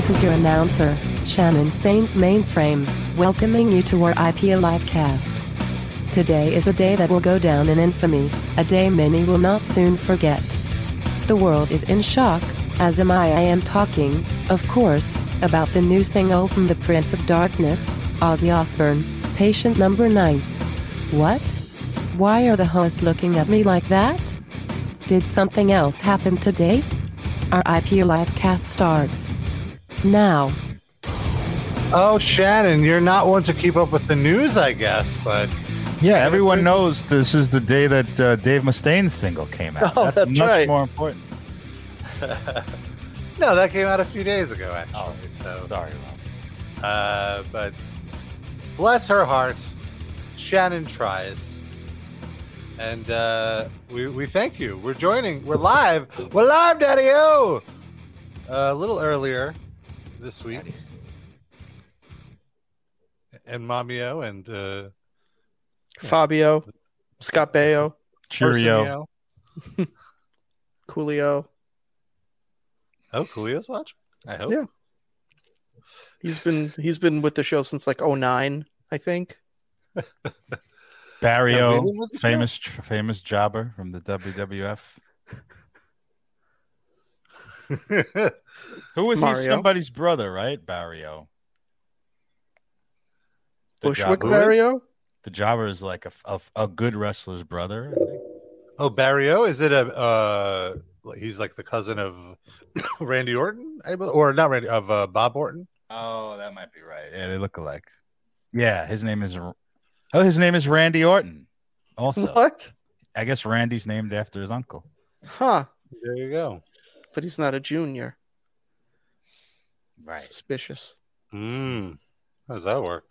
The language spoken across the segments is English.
This is your announcer, Shannon Saint Mainframe, welcoming you to our IP Live cast. Today is a day that will go down in infamy, a day many will not soon forget. The world is in shock, as am I. I am talking, of course, about the new single from the Prince of Darkness, Ozzy Osbourne, Patient Number 9. What? Why are the hosts looking at me like that? Did something else happen today? Our IP Live cast starts. Now. Oh, Shannon, you're not one to keep up with the news, I guess, but Yeah, everyone knows this is the day that uh, Dave Mustaine's single came out. Oh, that's much right. more important. no, that came out a few days ago, actually. Oh, so, sorry, uh, but bless her heart, Shannon tries. And uh, we, we thank you. We're joining. We're live. We're live, Daddy O. a little earlier this week. And Mamio and uh, Fabio, Scott Baio, Cheerio. Coolio. Oh, Coolio's watch. I hope. Yeah. He's been he's been with the show since like 09, I think. Barry O, Yeah, really with the show? famous famous jobber from the WWF. Who was he? Somebody's brother, right? Barry O. The Bushwick jobber- Barry O. The jobber is like a, a, a good wrestler's brother. Oh, Barry O, is it a? uh He's like the cousin of Randy Orton, I believe, or not Randy of uh, Bob Orton. Oh, that might be right. Yeah, they look alike. Yeah, his name is. Oh, his name is Randy Orton. Also, What? I guess Randy's named after his uncle. Huh. There you go. But he's not a junior. Right. Suspicious. Mm. How does that work?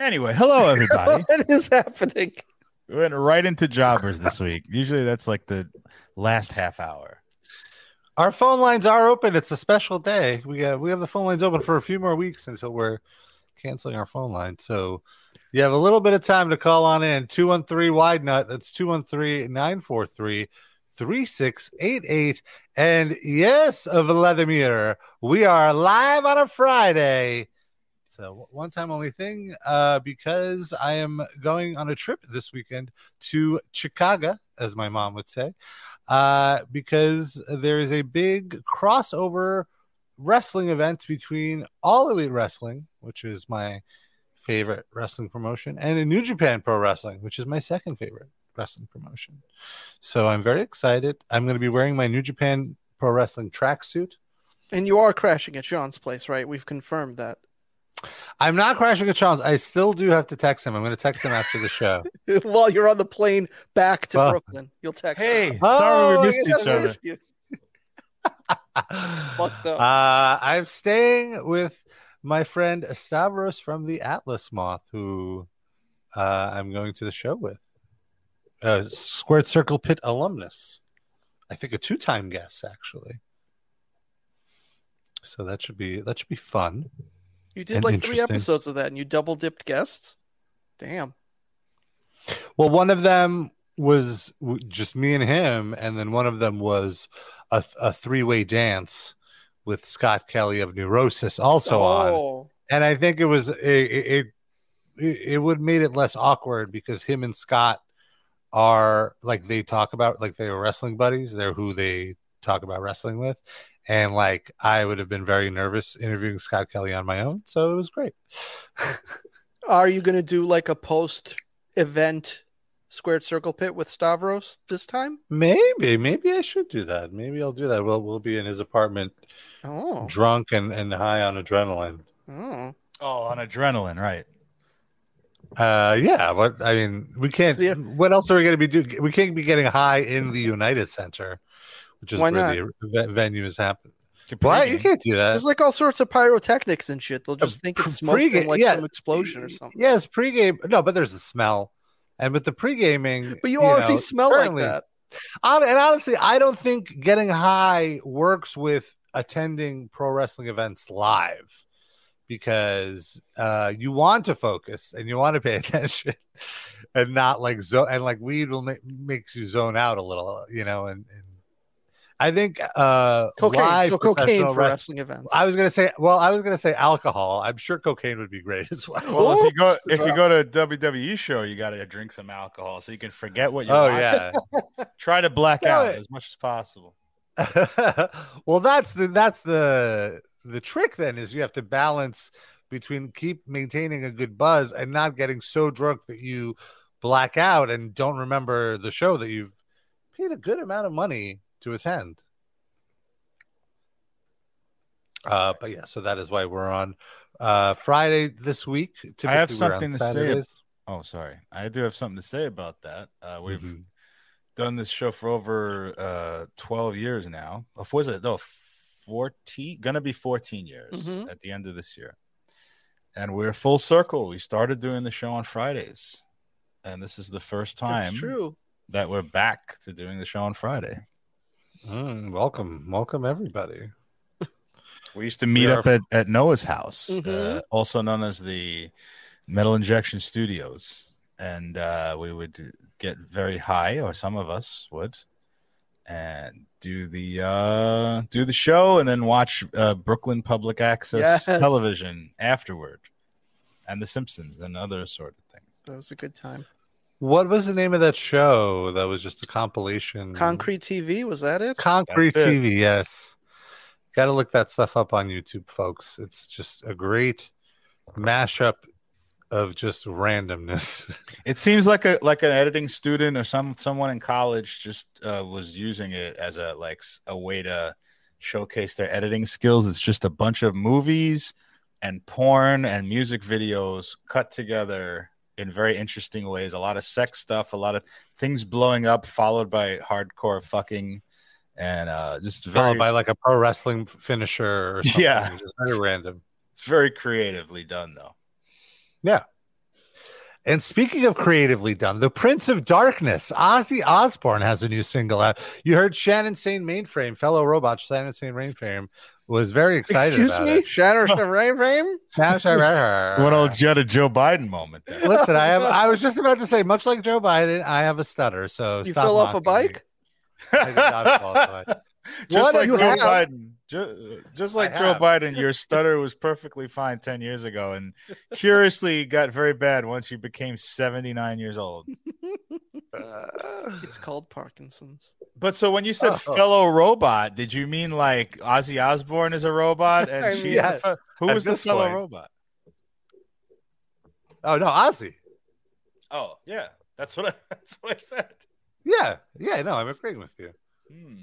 Anyway, hello everybody. what is happening? we went right into jobbers this week. Usually that's like the last half hour. Our phone lines are open. It's a special day. We got we have the phone lines open for a few more weeks until we're canceling our phone line. So you have a little bit of time to call on in. 213 wide nut. That's 213 943 3688. And yes, Vladimir, we are live on a Friday. So one time only thing, uh, because I am going on a trip this weekend to Chicago, as my mom would say, uh, because there is a big crossover wrestling event between All Elite Wrestling, which is my favorite wrestling promotion, and a New Japan Pro Wrestling, which is my second favorite wrestling promotion. So I'm very excited. I'm going to be wearing my New Japan Pro Wrestling tracksuit. And you are crashing at Sean's place, right? We've confirmed that. I'm not crashing at Sean's. I still do have to text him. I'm going to text him after the show. While you're on the plane back to Well- Brooklyn, you'll text. Hey, him. sorry Oh, we missed I each other. missed you. Fucked up. Uh, I'm staying with my friend Stavros from the Atlas Moth, who uh, I'm going to the show with. Uh, Squared Circle Pit alumnus. I think a two-time guest, actually. So that should be that should be fun. You did like three episodes of that, and you double dipped guests. Damn. Well, one of them was just me and him, and then one of them was a, a three-way dance with Scott Kelly of Neurosis also on. oh, and I think it was it, it, it would made it less awkward because him and Scott are like they talk about like they were wrestling buddies. They're who they talk about wrestling with, and like I would have been very nervous interviewing Scott Kelly on my own. So it was great. Are you going to do like a post event squared circle pit with Stavros this time? maybe maybe I should do that. Maybe I'll do that. We'll we'll be in his apartment, Oh, drunk and and high on adrenaline. oh. Oh, on adrenaline, right? Uh, yeah. What I mean, we can't. See. What else are we going to be doing? We can't be getting high in the United Center, which is Why where the ve- venue is happening. Why you can't do that? There's like all sorts of pyrotechnics and shit. They'll just think it's smoke from like yeah. some explosion or something. Yes, pregame. No, but there's the smell, and with the pregaming, But you, already know, smell like that. Hon- And honestly, I don't think getting high works with attending pro wrestling events live because uh, you want to focus and you want to pay attention and not like zone and like weed will make makes you zone out a little, you know. And, and I think uh, Cocaine. So cocaine for wrest- wrestling events. I was gonna say, well, I was gonna say alcohol. I'm sure cocaine would be great as well. Well, if you go if drop. you go to a WWE show, you got to drink some alcohol so you can forget what you. oh watched. yeah. Try to black out as much as possible. well, that's the that's the the trick. Then is you have to balance between keep maintaining a good buzz and not getting so drunk that you black out and don't remember the show that you've paid a good amount of money to attend. Uh, but yeah, so that is why we're on uh Friday this week. I have Typically, we're on something to say. Oh, sorry. I do have something to say about that. Uh, we've Mhm. done this show for over uh 12 years now. Was it? No, 14. Gonna be 14 years Mhm. at the end of this year. And we're full circle. We started doing the show on Fridays. And this is the first time That's true. that we're back to doing the show on Friday. Mm, welcome, welcome everybody. We used to meet We up at, at Noah's house, uh, Mhm. also known as the Metal Injection Studios. And uh, we would get very high, or some of us would, and do the uh, do the show, and then watch uh, Brooklyn Public Access Yes. television afterward, and The Simpsons and other sort of things. That was a good time. What was the name of that show that was just a compilation? Concrete TV was that it? Concrete That's it. TV, yes. Got to look that stuff up on YouTube, folks. It's just a great mashup of just randomness. It seems like a like an editing student or some someone in college just uh, was using it as a like a way to showcase their editing skills. It's just a bunch of movies and porn and music videos cut together in very interesting ways. A lot of sex stuff, a lot of things blowing up, followed by hardcore fucking, and uh, just very Followed by like a pro wrestling finisher or something. Yeah. Just very random. it's very creatively done though. And speaking of creatively done, the Prince of Darkness, Ozzy Osbourne has a new single out. You heard Shannon Sane Mainframe, fellow robot Shannon Sane Mainframe, was very excited Excuse about me, it. Shatter Ray Frame. Shannon Sane- What old Jetta Joe Biden moment there. Listen, I have. I was just about to say, much like Joe Biden, I have a stutter. So You stop fell off a mocking me. bike? I did not fall off a bike. just What like you Joe have? Biden. Just, just like I Joe have. Biden, your stutter was perfectly fine 10 years ago and curiously got very bad once you became 79 years old. It's called Parkinson's. But so when you said Oh. fellow robot, did you mean like Ozzy Osbourne is a robot and I she's mean, the fe- who at was the fellow point. robot? Oh no, Ozzy. Oh, yeah. That's what I, that's what I said. Yeah, yeah. No, I'm agreeing with you. Hmm.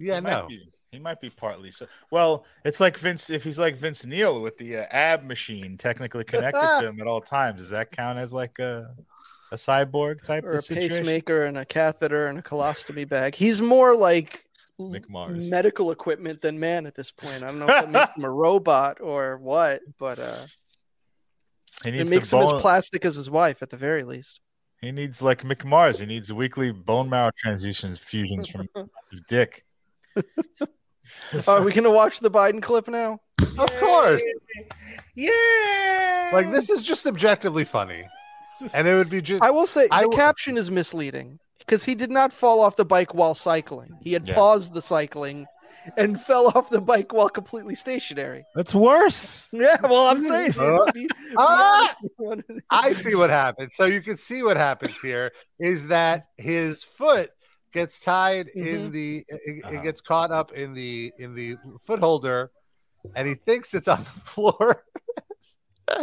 Yeah, he might no. be, he might be partly so. Well, it's like Vince. If he's like Vince Neil with the uh, ab machine technically connected to him at all times, does that count as like a a cyborg type Or of a situation? pacemaker and a catheter and a colostomy bag. He's more like McMars. medical equipment than man at this point. I don't know if that makes him a robot or what, but uh, He it makes him as plastic as his wife at the very least. He needs like McMars. He needs weekly bone marrow transfusions, fusions from his dick. Are we going to watch the Biden clip now? Of course. Yeah. Like this is just objectively funny, and it would be just. I will say the I w- caption is misleading because he did not fall off the bike while cycling. He had Yeah. paused the cycling and fell off the bike while completely stationary. That's worse. Yeah, well, I'm saying. Uh, ah! I see what happened. So you can see what happens here is that his foot gets tied in the it, it Uh-huh. gets caught up in the in the foot holder and he thinks it's on the floor.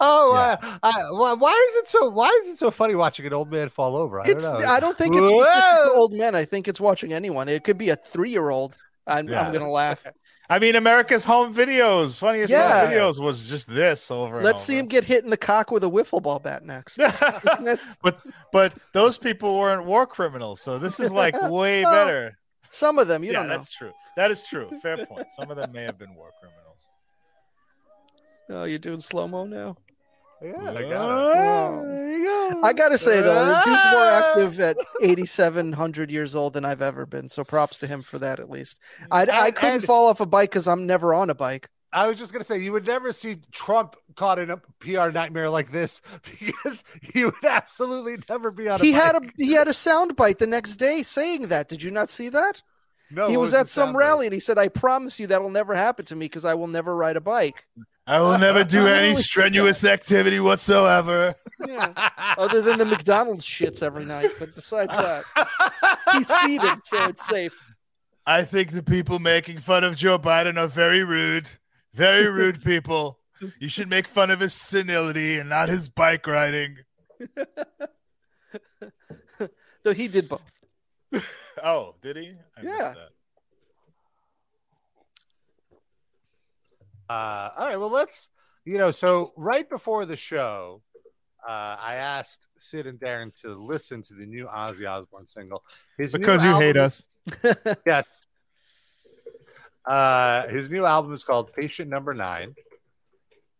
oh, uh, I, why, why is it so why is it so funny watching an old man fall over? I It's. don't know. I don't think it's specific old men. I think it's watching anyone. It could be a three-year-old. I'm, Yeah. I'm gonna laugh. I mean, America's home videos, funniest Yeah. home videos was just this over. Let's see him get hit in the cock with a wiffle ball bat next. But but those people weren't war criminals, so this is like way Well, better. some of them. You yeah, don't know. that's true. That is true. Fair point. Some of them may have been war criminals. Oh, you're doing slow mo now. Yeah, I got it. Wow. There you go. I gotta say though, the dude's more Ah! active at 8,700 years old than I've ever been. So props to him for that, at least. I I couldn't and- fall off a bike because I'm never on a bike. I was just gonna say you would never see Trump caught in a PR nightmare like this because he would absolutely never be on. A he had a he had a soundbite the next day saying that. Did you not see that? No. he what was at some soundbite? rally and he said, "I promise you that'll never happen to me because I will never ride a bike." I will uh, never do any strenuous activity whatsoever. Yeah. Other than the McDonald's shits every night, but besides that, he's seated, so it's safe. I think the people making fun of Joe Biden are very rude. Very rude people. You should make fun of his senility and not his bike riding. Though he did both. Oh, did he? I Yeah. that. Uh, all right. Well, let's. You know, so right before the show, uh, I asked Sid and Darren to listen to the new Ozzy Osbourne single. His Because you hate us. Yes. Uh, his new album is called Patient Number Nine,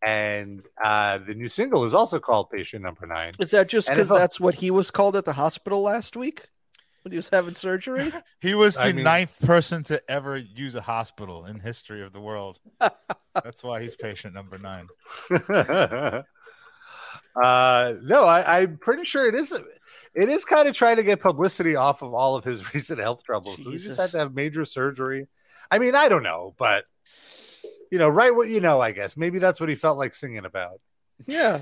and uh, the new single is also called Patient Number Nine. Is that just because that's what he was called at the hospital last week when he was having surgery? He was the I mean- ninth person to ever use a hospital in history of the world. That's why he's patient number nine. uh, no, I, I'm pretty sure it is. It is kind of trying to get publicity off of all of his recent health troubles. He just had to have major surgery. I mean, I don't know, but you know, write What you know, I guess maybe that's what he felt like singing about. Yeah.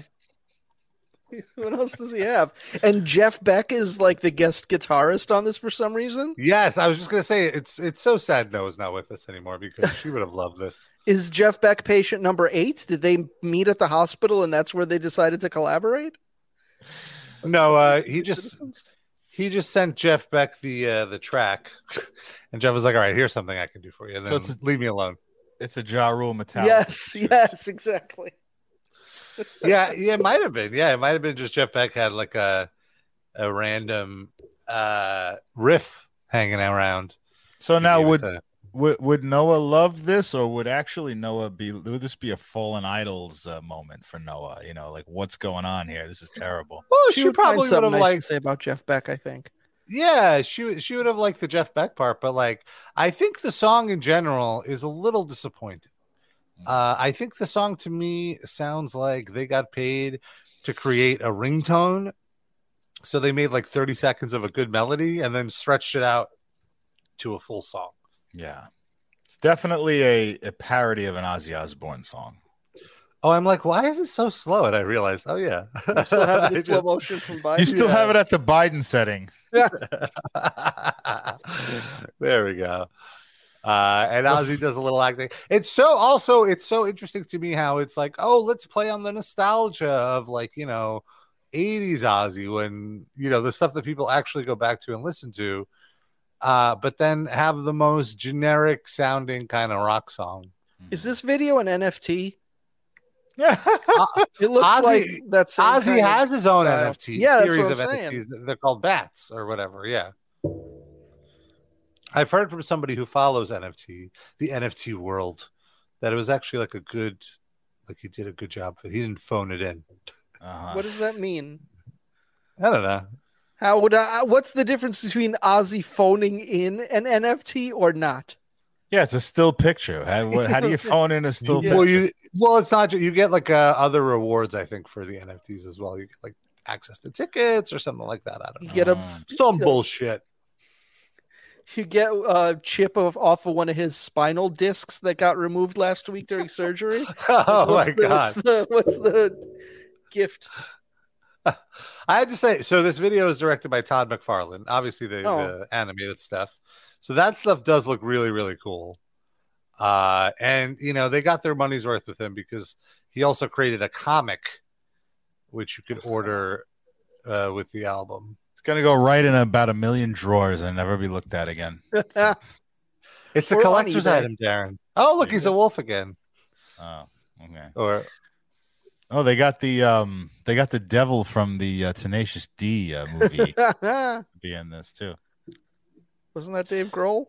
What else does he have? And Jeff Beck is like the guest guitarist on this for some reason. Yes, I was just gonna say it's it's so sad Noah's not with us anymore because she would have loved this. Is Jeff Beck patient number eight? Did they meet at the hospital and that's where they decided to collaborate? No, uh, he just he just sent Jeff Beck the uh, the track, and Jeff was like, "All right, here's something I can do for you." And So then it's- leave me alone. It's a Ja Rule metallic. Yes, yes, exactly. Yeah, yeah, it might have been. Yeah, it might have been just Jeff Beck had like a a random uh riff hanging around. So now He gave it would, the- would would Noah love this, or would actually Noah be? Would this be a fallen idols uh, moment for Noah? You know, like what's going on here? This is terrible. well, she, would probably would have nice liked. to say about Jeff Beck. I think. Yeah, she would- she would have liked the Jeff Beck part, but like I think the song in general is a little disappointing. Uh, I think the song to me sounds like they got paid to create a ringtone, so they made like thirty seconds of a good melody and then stretched it out to a full song. Yeah, it's definitely a, a parody of an Ozzy Osbourne song. Oh, I'm like, why is it so slow? And I realized, oh yeah, You still have I the just- slow motion from Biden. You still Yeah. have it at the Biden setting. Yeah, there we go. Uh, and Ozzy does a little acting. It's so also it's so interesting to me how it's like, oh, let's play on the nostalgia of like you know, '80s Ozzy when you know the stuff that people actually go back to and listen to, uh, but then have the most generic sounding kind of rock song. Is this video an NFT? Yeah. It looks Ozzy- like that. same Ozzy kind of- has his own style. NFT Yeah, that's what I'm saying. NFTs. They're called bats or whatever. Yeah. I've heard from somebody who follows NFT, the NFT world, that it was actually like a good, like he did a good job, but he didn't phone it in. Uh-huh. What does that mean? I don't know. How would I? What's the difference between Ozzy phoning in an NFT or not? Yeah, it's a still picture. How, how do you phone in a still You- picture? Well, you well, it's not. ju- You get like uh, other rewards, I think, for the NFTs as well. You get like access to tickets or something like that. I don't You get a. Some Yeah. bullshit. You get a chip of off of one of his spinal discs that got removed last week during surgery. Oh What's my the- god! What's the, what's the gift? I had to say, so this video is directed by Todd McFarlane, obviously the, Oh. the animated stuff. So that stuff does look really, really cool. Uh, and you know, they got their money's worth with him because he also created a comic which you could order uh, with the album. It's gonna go right in about a million drawers and never be looked at again. It's a Or on collector's item, Darren. Oh, look, he's a wolf again. Oh, okay. Or Oh, they got the um, they got the devil from the uh, Tenacious D uh, movie to be in this too. Wasn't that Dave Grohl?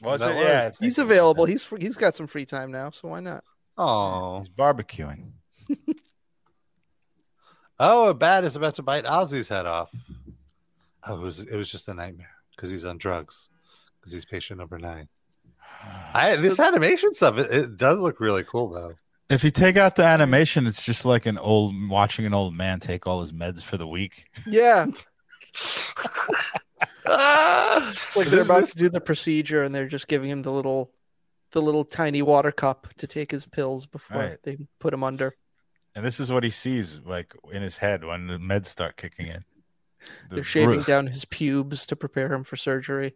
Was That it? was. Yeah, He's available. He's free, he's got some free time now, so why not? oh, He's barbecuing. oh, a bat is about to bite Ozzy's head off. It was it was just a nightmare because he's on drugs because he's patient number nine. I this animation stuff it, it does look really cool though. If you take out the animation, it's just like an old watching an old man take all his meds for the week. Yeah, Ah! like they're about to do the procedure, and they're just giving him the little, the little tiny water cup to take his pills before Right. they put him under. And this is what he sees like in his head when the meds start kicking in. The They're shaving ru- down his pubes to prepare him for surgery.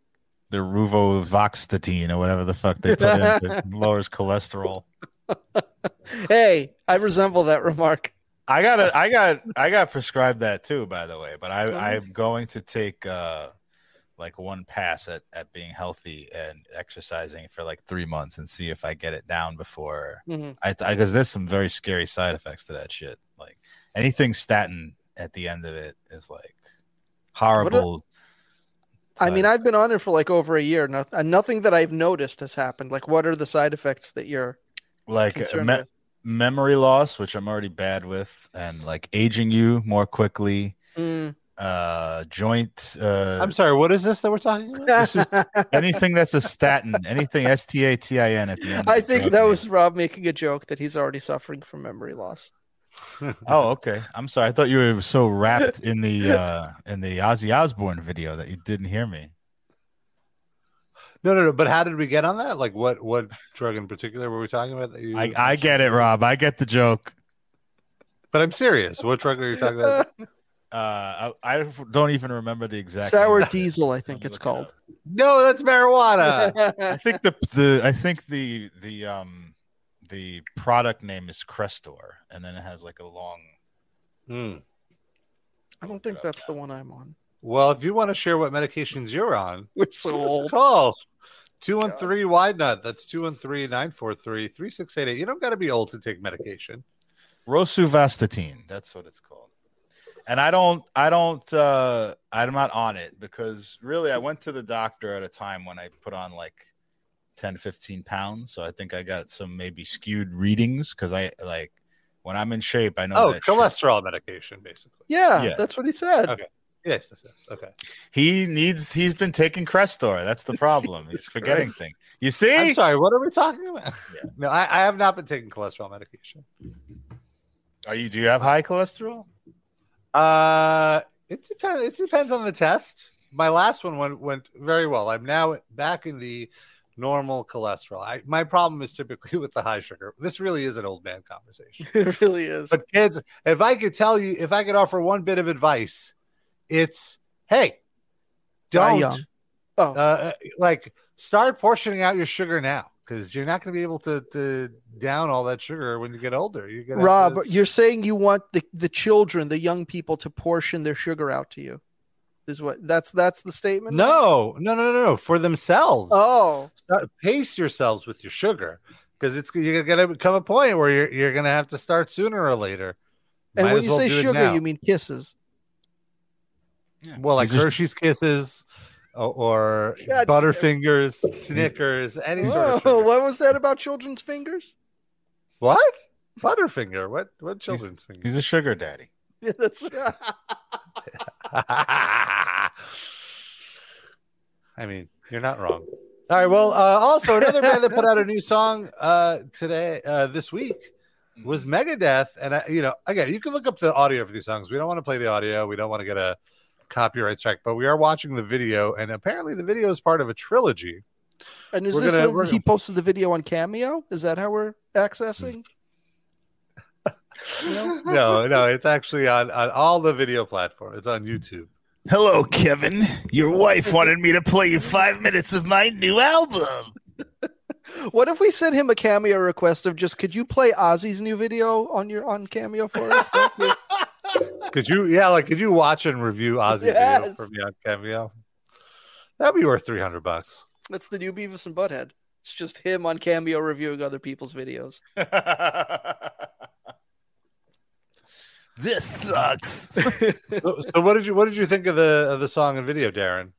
the ruvovoxetine or whatever the fuck they put in that lowers cholesterol. Hey, I resemble that remark. I got I got I got prescribed that too, by the way. But I I'm going to take uh like one pass at at being healthy and exercising for like three months and see if I get it down before Mhm. I because there's some very scary side effects to that shit. Like anything statin at the end of it is like horrible. I mean, I've been on it for like over a year. Noth- and nothing that I've noticed has happened. Like, what are the side effects that you're like me- with? memory loss, which I'm already bad with, and like aging you more quickly. Mm. Uh, joint. Uh, I'm sorry, what is this that we're talking about? Anything that's a statin, anything S T A T I N at the end. I think that was Rob making a joke that he's already suffering from memory loss. Oh, okay. I'm sorry. I thought you were so wrapped in the uh in the Ozzy Osbourne video that you didn't hear me. No, no, no. But how did we get on that? Like, what what drug in particular were we talking about? That you, I, I get it, Rob. I get the joke. But I'm serious. What drug are you talking about? Uh, I, I don't even remember the exact Sour name. diesel, I think it's look it called. no, that's marijuana. I think the the I think the the um the product name is Crestor, and then it has like a long. Hmm. I don't think that's the one I'm on. Well, if you want to share what medications you're on, We're so give us a old. call. 213 wide nut. That's 213 943 3688. You don't got to be old to take medication. Rosuvastatin. That's what it's called. And I don't, I don't, uh, I'm not on it because really I went to the doctor at a time when I put on like 10, 15 pounds. So I think I got some maybe skewed readings because I like when I'm in shape, I know Oh, that shit- cholesterol medication, basically. Yeah, Yeah. that's what he said. Okay. Yes, yes, yes. Okay. he needs, he's been taking Crestor. That's the problem. he's forgetting Christ. things. You see? I'm sorry. What are we talking about? Yeah. No, I, I have not been taking cholesterol medication. Are you, do you have high cholesterol? Uh, it depends. It depends on the test. My last one went went very well. I'm now back in the normal cholesterol. I, my problem is typically with the high sugar. This really is an old man conversation. It really is. But kids, if I could tell you, if I could offer one bit of advice, it's hey, don't. Oh, uh, like start portioning out your sugar now because you're not going to be able to, to down all that sugar when you get older. You're gonna Rob, to- you're saying you want the, the children, the young people, to portion their sugar out to you. Is what that's that's the statement? no, no, no, no, no, for themselves. Oh, start, pace yourselves with your sugar because it's you're gonna come a point where you're you're gonna have to start sooner or later. and Might when you well say sugar, you mean kisses. well, like These are- Hershey's Kisses or, or God damn. Butterfingers, Snickers, any sort of sugar. what was that about children's fingers? What? Butterfinger? What? What children's finger? He's a sugar daddy. Yeah, that's I mean, you're not wrong. All right. Well, uh, also another band that put out a new song uh, today, uh, this week, was Megadeth, and I, you know, again, you can look up the audio for these songs. We don't want to play the audio. We don't want to get a copyright strike, but we are watching the video, and apparently the video is part of a trilogy. and is We're this gonna- a- he posted the video on Cameo? Is that how we're accessing? No? No, no, it's actually on on all the video platforms. It's on YouTube. Hello, Kevin. Your wife wanted me to play you five minutes of my new album. What if we sent him a Cameo request of just could you play Ozzy's new video on your on Cameo for us? Thank you. Could you, yeah, like could you watch and review Ozzy video for me on Cameo? That'd be worth three hundred bucks. That's the new Beavis and Butthead. It's just him on Cameo reviewing other people's videos. This sucks. so, so what did you what did you think of the of the song and video, Darren?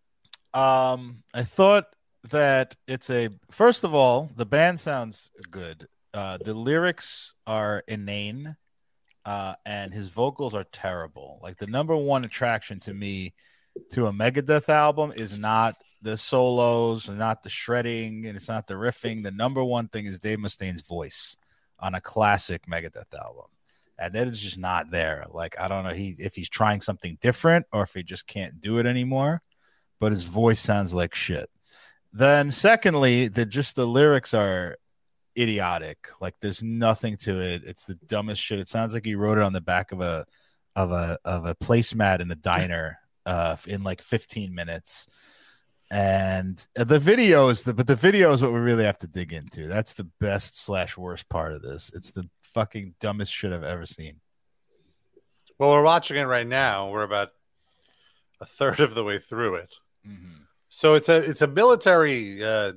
Um, I thought that it's a first of all, the band sounds good. Uh, the lyrics are inane, uh, and his vocals are terrible. Like the number one attraction to me to a Megadeth album is not the solos and not the shredding and it's not the riffing. The number one thing is Dave Mustaine's voice on a classic Megadeth album. And that is just not there. Like I don't know he if he's trying something different or if he just can't do it anymore, but his voice sounds like shit. Then secondly, the just the lyrics are idiotic. Like there's nothing to it. It's the dumbest shit. It sounds like he wrote it on the back of a of a of a placemat in a diner uh in like 15 minutes and the video is the but the video is what we really have to dig into that's the best slash worst part of this it's the fucking dumbest shit i've ever seen Well, we're watching it right now. We're about a third of the way through it. So it's a it's a military uh,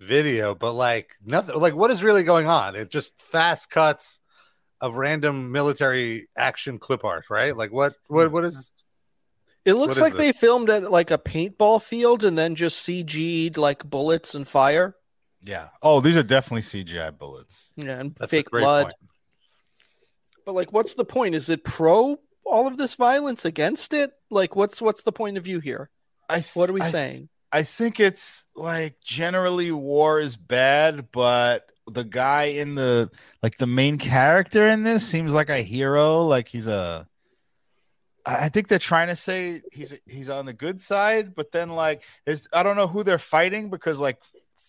video, but like nothing. Like what is really going on? It just fast cuts of random military action clip art, right? Like what what what is? It looks like this? they filmed at like a paintball field and then just CG'd like bullets and fire. yeah oh these are definitely cgi bullets Yeah, and That's fake blood. point. But like, what's the point? Is it pro all of this violence against it? Like, what's what's the point of view here? I th- What are we I th- saying? I think it's like generally war is bad, but the guy in the like the main character in this seems like a hero. Like he's a. I think they're trying to say he's he's on the good side, but then like is I don't know who they're fighting because like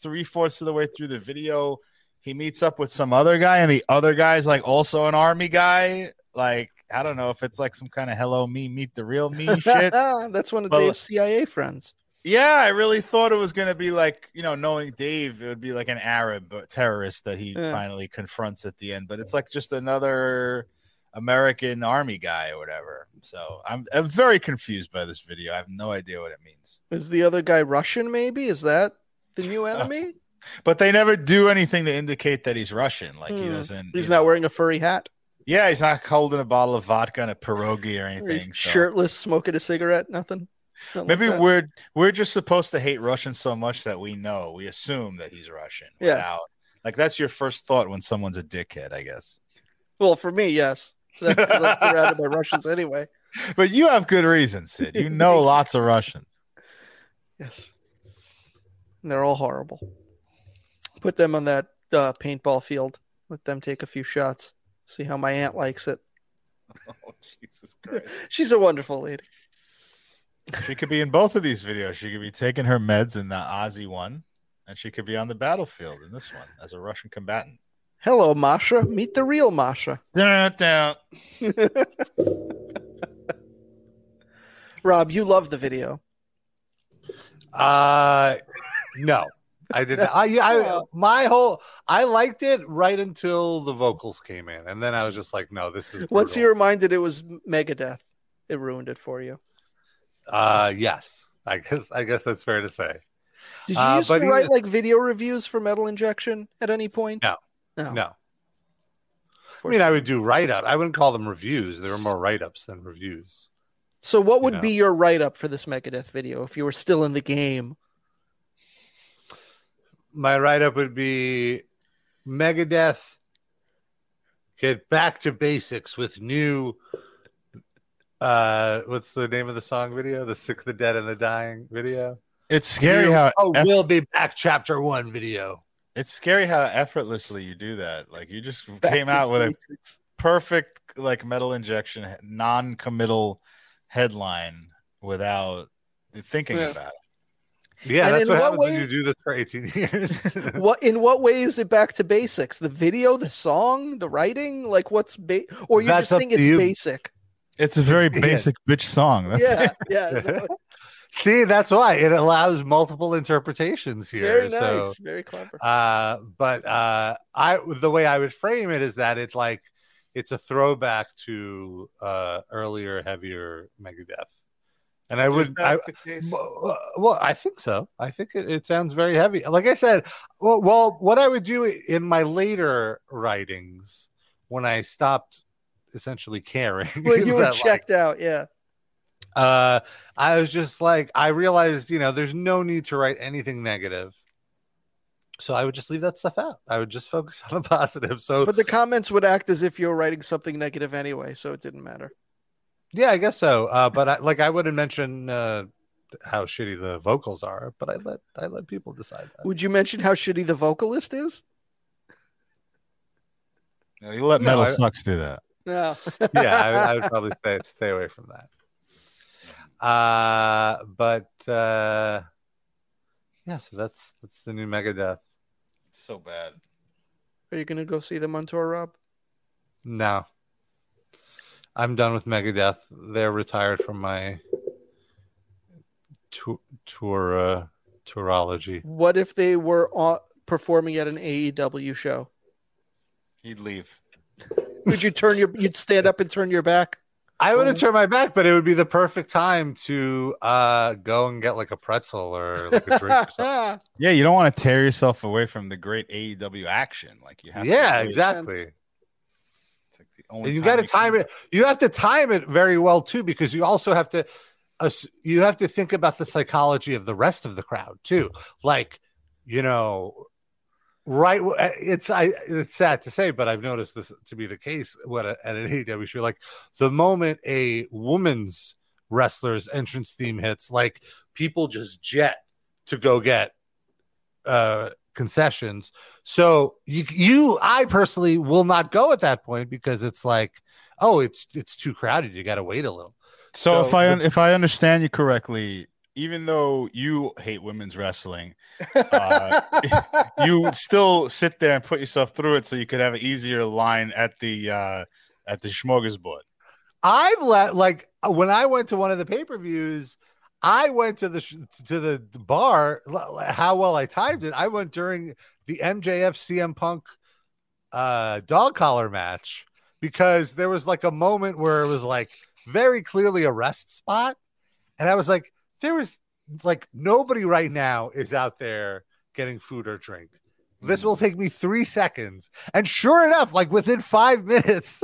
three fourths of the way through the video, he meets up with some other guy, and the other guy's like also an army guy. Like I don't know if it's like some kind of hello me meet the real me shit. That's one of But- Dave's CIA friends. Yeah, I really thought it was going to be like, you know, knowing Dave, it would be like an Arab terrorist that he Yeah. finally confronts at the end, but it's like just another American army guy or whatever. So I'm, I'm very confused by this video. I have no idea what it means. Is the other guy Russian? Maybe is that the new enemy? But they never do anything to indicate that he's Russian. Like he Hmm. doesn't. He's not know- wearing a furry hat. Yeah, he's not holding a bottle of vodka and a pierogi or anything. so- Shirtless, smoking a cigarette. Nothing. Nothing Maybe that. we're we're just supposed to hate Russians so much that we know we assume that he's Russian. Yeah. Without, like that's your first thought when someone's a dickhead, I guess. Well, for me, yes. That's because I'm surrounded by Russians anyway. But you have good reasons, Sid. You know lots of Russians. Yes. And they're all horrible. Put them on that uh, paintball field. Let them take a few shots. See how my aunt likes it. Oh Jesus Christ! She's a wonderful lady. she could be in both of these videos. She could be taking her meds in the Ozzy one, and she could be on the battlefield in this one as a Russian combatant. Hello, Masha. Meet the real Masha. Rob, you love the video. Uh, no, I did. Not. I, I my whole I liked it right until the vocals came in, and then I was just like, no, this is. Once brutal. you reminded it was Megadeth, it ruined it for you. Uh, yes, I guess I guess that's fair to say. Did you Uh, used to write was- like video reviews for Metal Injection at any point? No. No. No, I mean I would do write up. I wouldn't call them reviews. There were more write ups than reviews. So, what would know. be your write up for this Megadeth video if you were still in the game? My write up would be Megadeth get back to basics with new. Uh, what's the name of the song video? The Sick, the Dead, and the Dying video. It's scary New- how oh, eff- we'll be back. Chapter one video. It's scary how effortlessly you do that. Like you just Back came out with a perfect like metal injection non-committal headline without thinking Yeah. about it. Yeah, And that's in what what happens when way- you do this for 18 years. what in what way is it back to basics? The video, the song, the writing? Like what's ba- or you That's just up think it's you. basic? It's a very Yeah. basic bitch song. That's Yeah, yeah. See, that's why it allows multiple interpretations here. very nice, So, very clever. uh, but uh, I the way I would frame it is that it's like it's a throwback to uh, earlier, heavier Megadeth, and I would. I, case? well, I think so. I think it, it sounds very heavy. Like I said, well, well, what I would do in my later writings when I stopped essentially caring, when you were that, like, checked out, yeah. Uh i was just like i realized you know there's no need to write anything negative so i would just leave that stuff out i would just focus on the positive so But the comments would act as if you were writing something negative anyway, so it didn't matter. yeah i guess so uh but I, like i wouldn't mention uh how shitty the vocals are, but I let I let people decide that. Would you mention how shitty the vocalist is? No, you let No, Metal I- Sucks do that. No. yeah, I, I would probably stay stay away from that. Uh, but uh, yeah, so that's that's the new Megadeth. It's so bad. Are you gonna go see them on tour, Rob? No, I'm done with Megadeth. They're retired from my tour tour uh, tourology. What if they were on, performing at an AEW show? He'd leave. Would you turn your? You'd stand up and turn your back. I would have turned my back, but it would be the perfect time to uh, go and get like a pretzel or like a drink or something. Yeah, you don't want to tear yourself away from the great AEW action. Like you have. yeah, to exactly. It's like the only And you got to time can- it. You have to time it very well too, because you also have to. ass- You have to think about the psychology of the rest of the crowd too. Like, you know, right? uh, It's I. It's sad to say, but I've noticed this to be the case. What at an AEW show, like the moment a woman's wrestler's entrance theme hits, like people just jet to go get uh concessions. So you you I personally will not go at that point because it's like, oh, it's it's too crowded. You got to wait a little. So, So if I if I understand you correctly, even though you hate women's wrestling, Uh, you still sit there and put yourself through it so you could have an easier line at the uh, at the smorgasbord. I've let like when I went to one of the pay per views, I went to the sh- to the bar. How well I timed it! I went during the MJF CM Punk uh, dog collar match because there was like a moment where it was like very clearly a rest spot, and I was like, there is like nobody right now is out there getting food or drink. This hmm. will take me three seconds. And sure enough, like within five minutes,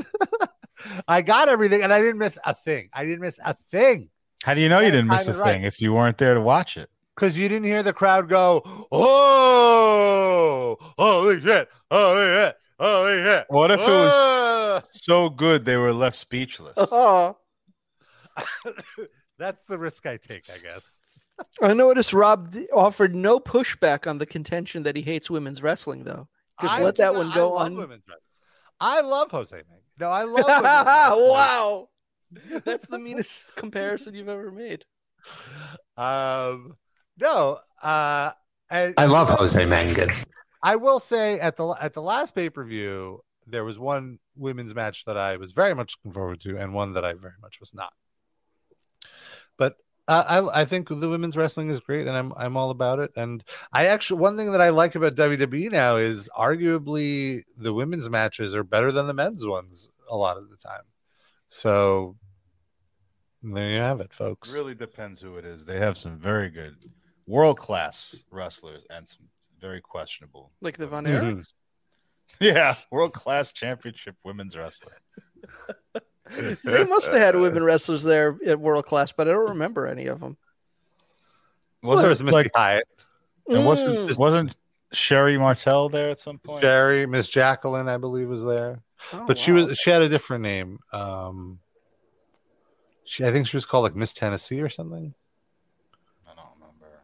I got everything and I didn't miss a thing. I didn't miss a thing How do you know you didn't miss a right. thing if you weren't there to watch it? because you didn't hear the crowd go, Oh, holy shit, holy shit, holy shit. What if it was was so good they were left speechless? Oh, that's the risk I take, I guess. I noticed Rob offered no pushback on the contention that he hates women's wrestling, though. Just I let that do one go I on. women's wrestling. I love Jose Meg. No, I love women's wow, that's the meanest comparison you've ever made. Um, no, uh, and- I love Jose Mangan. I will say at the at the last pay per view, there was one women's match that I was very much looking forward to, and one that I very much was not. But I I think the women's wrestling is great, and I'm I'm all about it. And I actually one thing that I like about WWE now is arguably the women's matches are better than the men's ones a lot of the time. So there you have it, folks. It really depends who it is. They have some very good world class wrestlers and some very questionable. Like the Von Mhm. Yeah, world class championship women's wrestling. They must have had women wrestlers there at World Class, but I don't remember any of them. Well, there was Missy like, Hyatt, and wasn't Mm. wasn't Sherri Martel there at some point? Sherry, Miss Jacqueline, I believe, was there. Oh, but she wow. was she had a different name. Um, she I think she was called like Miss Tennessee or something. I don't remember.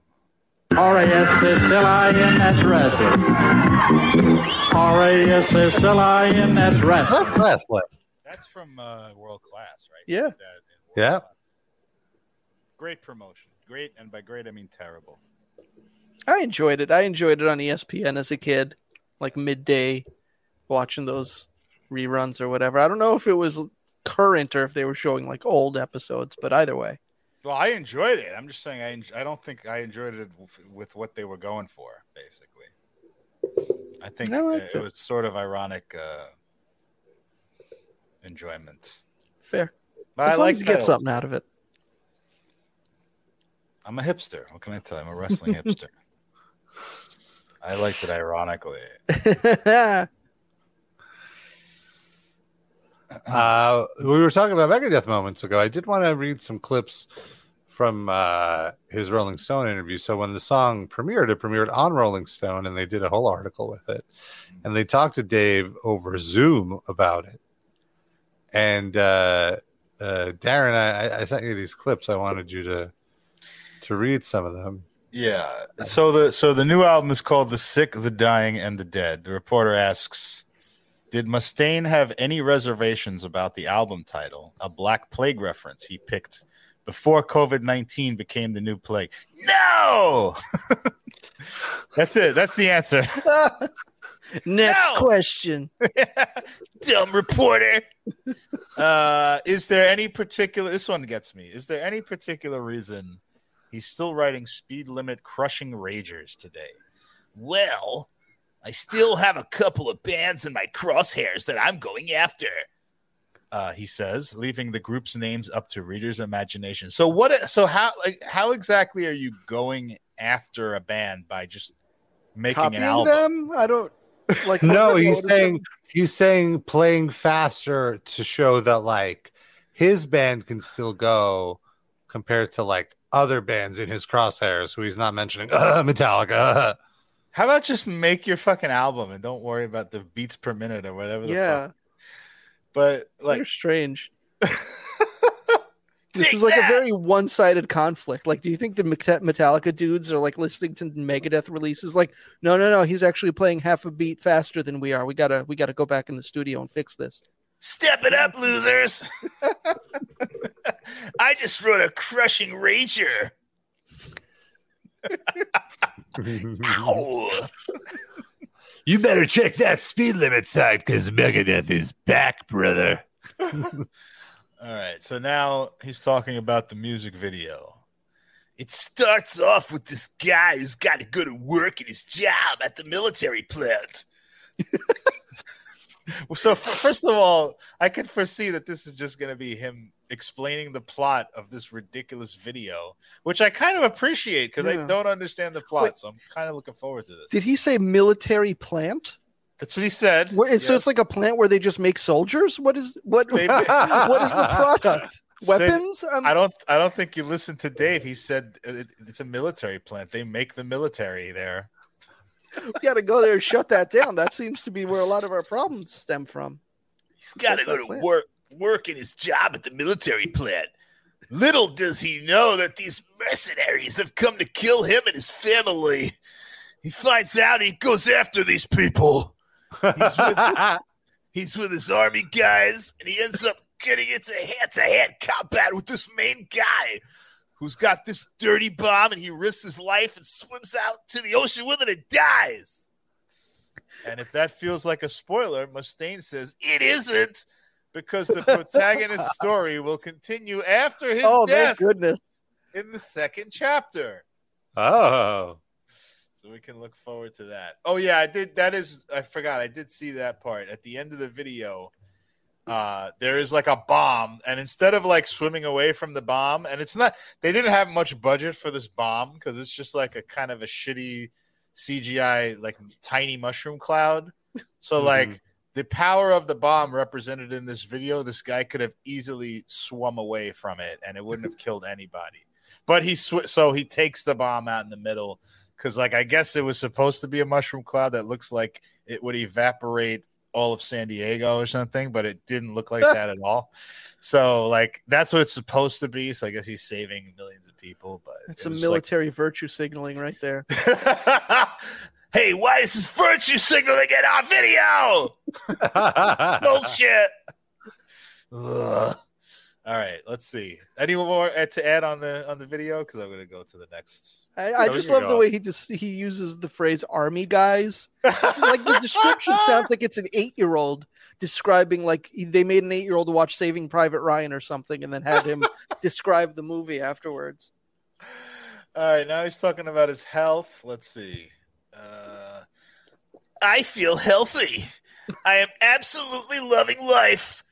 R-A-S-S-L-I-N-S wrestling. R-A-S-S-L-I-N-S That's wrestling. last one. That's from uh, world class, right? Yeah. That Yeah. Class. Great promotion. Great, and by great I mean terrible. I enjoyed it. I enjoyed it on ESPN as a kid, like midday, watching those reruns or whatever. I don't know if it was current or if they were showing like old episodes, but either way, Well, I enjoyed it. I'm just saying I en- I don't think I enjoyed it with, with what they were going for. Basically, I think I uh, it it. was sort of ironic uh, enjoyment. fair. But As I long like as you get something out of it. I'm a hipster. What can I tell you? I'm a wrestling hipster. I liked it ironically. Uh, we were talking about Megadeth moments ago. I did want to read some clips from uh, his Rolling Stone interview. So when the song premiered, it premiered on Rolling Stone, and they did a whole article with it. And they talked to Dave over Zoom about it. And uh, uh, Darren, I, I sent you these clips. I wanted you to to read some of them. Yeah. So the so the new album is called The Sick, the Dying, and the Dead. The reporter asks, Did Mustaine have any reservations about the album title, a Black Plague reference he picked before COVID nineteen became the new plague? No. That's it. That's the answer. Next No! question. Dumb reporter. Uh, is there any particular? This one gets me. Is there any particular reason he's still writing speed limit crushing ragers today? Well, I still have a couple of bands in my crosshairs that I'm going after. Uh, he says, leaving the group's names up to readers' imagination. So what? So how? Like, how exactly are you going after a band by just making Copying an album? them? I don't like. No, he's saying it? he's saying playing faster to show that like his band can still go compared to like other bands in his crosshairs who he's not mentioning uh, Metallica. How about just make your fucking album and don't worry about the beats per minute or whatever. The Yeah, fuck. But like like, strange. This Take is like that! a very one-sided conflict. Like, do you think the Metallica dudes are like listening to Megadeth releases? Like, no, no, no, he's actually playing half a beat faster than we are. We gotta, we gotta go back in the studio and fix this. step it up, losers. I just wrote a crushing rager. Ow. you better check that speed limit sign because Megadeth is back, brother. All right, so now he's talking about the music video. It starts off with this guy who's got to go to work at his job at the military plant. Well, so first of all, I could foresee that this is just going to be him explaining the plot of this ridiculous video, which I kind of appreciate because Yeah. I don't understand the plot. Wait. so I'm kind of looking forward to this. Did he say military plant? That's what he said. Where, So it's like a plant where they just make soldiers. What is what? They- what is the product? Say- Weapons? Um, I don't. I don't think you listened to Dave. He said it, it's a military plant. They make the military there. we got to go there and shut that down. That seems to be where a lot of our problems stem from. He's got to go to plant? work work in his job at the military plant. Little does he know that these mercenaries have come to kill him and his family. He finds out he goes after these people. He's with, he's with his army guys, and he ends up getting into hand-to-hand combat with this main guy who's got this dirty bomb, and he risks his life and swims out to the ocean with it and dies. And if that feels like a spoiler, Mustaine says it isn't because the protagonist's story will continue after his Oh, death thank goodness. in the second chapter. oh, So we can look forward to that. Oh yeah, I did. That is, I forgot. I did see that part at the end of the video. Uh, there is like a bomb, and instead of like swimming away from the bomb, and it's not, they didn't have much budget for this bomb because it's just like a kind of a shitty CGI, like tiny mushroom cloud. So Mhm. like the power of the bomb represented in this video, this guy could have easily swum away from it, and it wouldn't have killed anybody. But he sw- so he takes the bomb out in the middle because like I guess it was supposed to be a mushroom cloud that looks like it would evaporate all of San Diego or something, but it didn't look like that at all. So like that's what it's supposed to be. So I guess he's saving millions of people. But That's it some was like- military virtue signaling right there. hey, why is this virtue signaling in our video? Bullshit. Ugh. All right, let's see. Any more uh, to add on the on the video? Because I'm gonna go to the next. I, I just love the way he just he uses the phrase "army guys." It's like the description sounds like it's an eight-year-old describing like they made an eight-year-old watch Saving Private Ryan or something, and then had him describe the movie afterwards. All right, now he's talking about his health. Let's see. Uh, I feel healthy. I am absolutely loving life,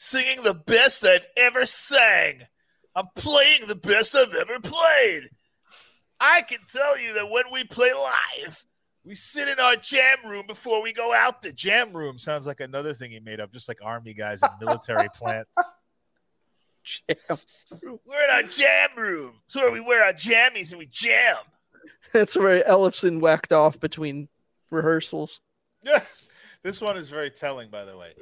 singing the best I've ever sang. I'm playing the best I've ever played. I can tell you that when we play live, we sit in our jam room before we go out. The jam room sounds like another thing he made up, just like army guys and military plant. Jam. We're in our jam room. It's where we wear our jammies and we jam. That's where Ellefson whacked off between rehearsals. Yeah. This one is very telling, by the way.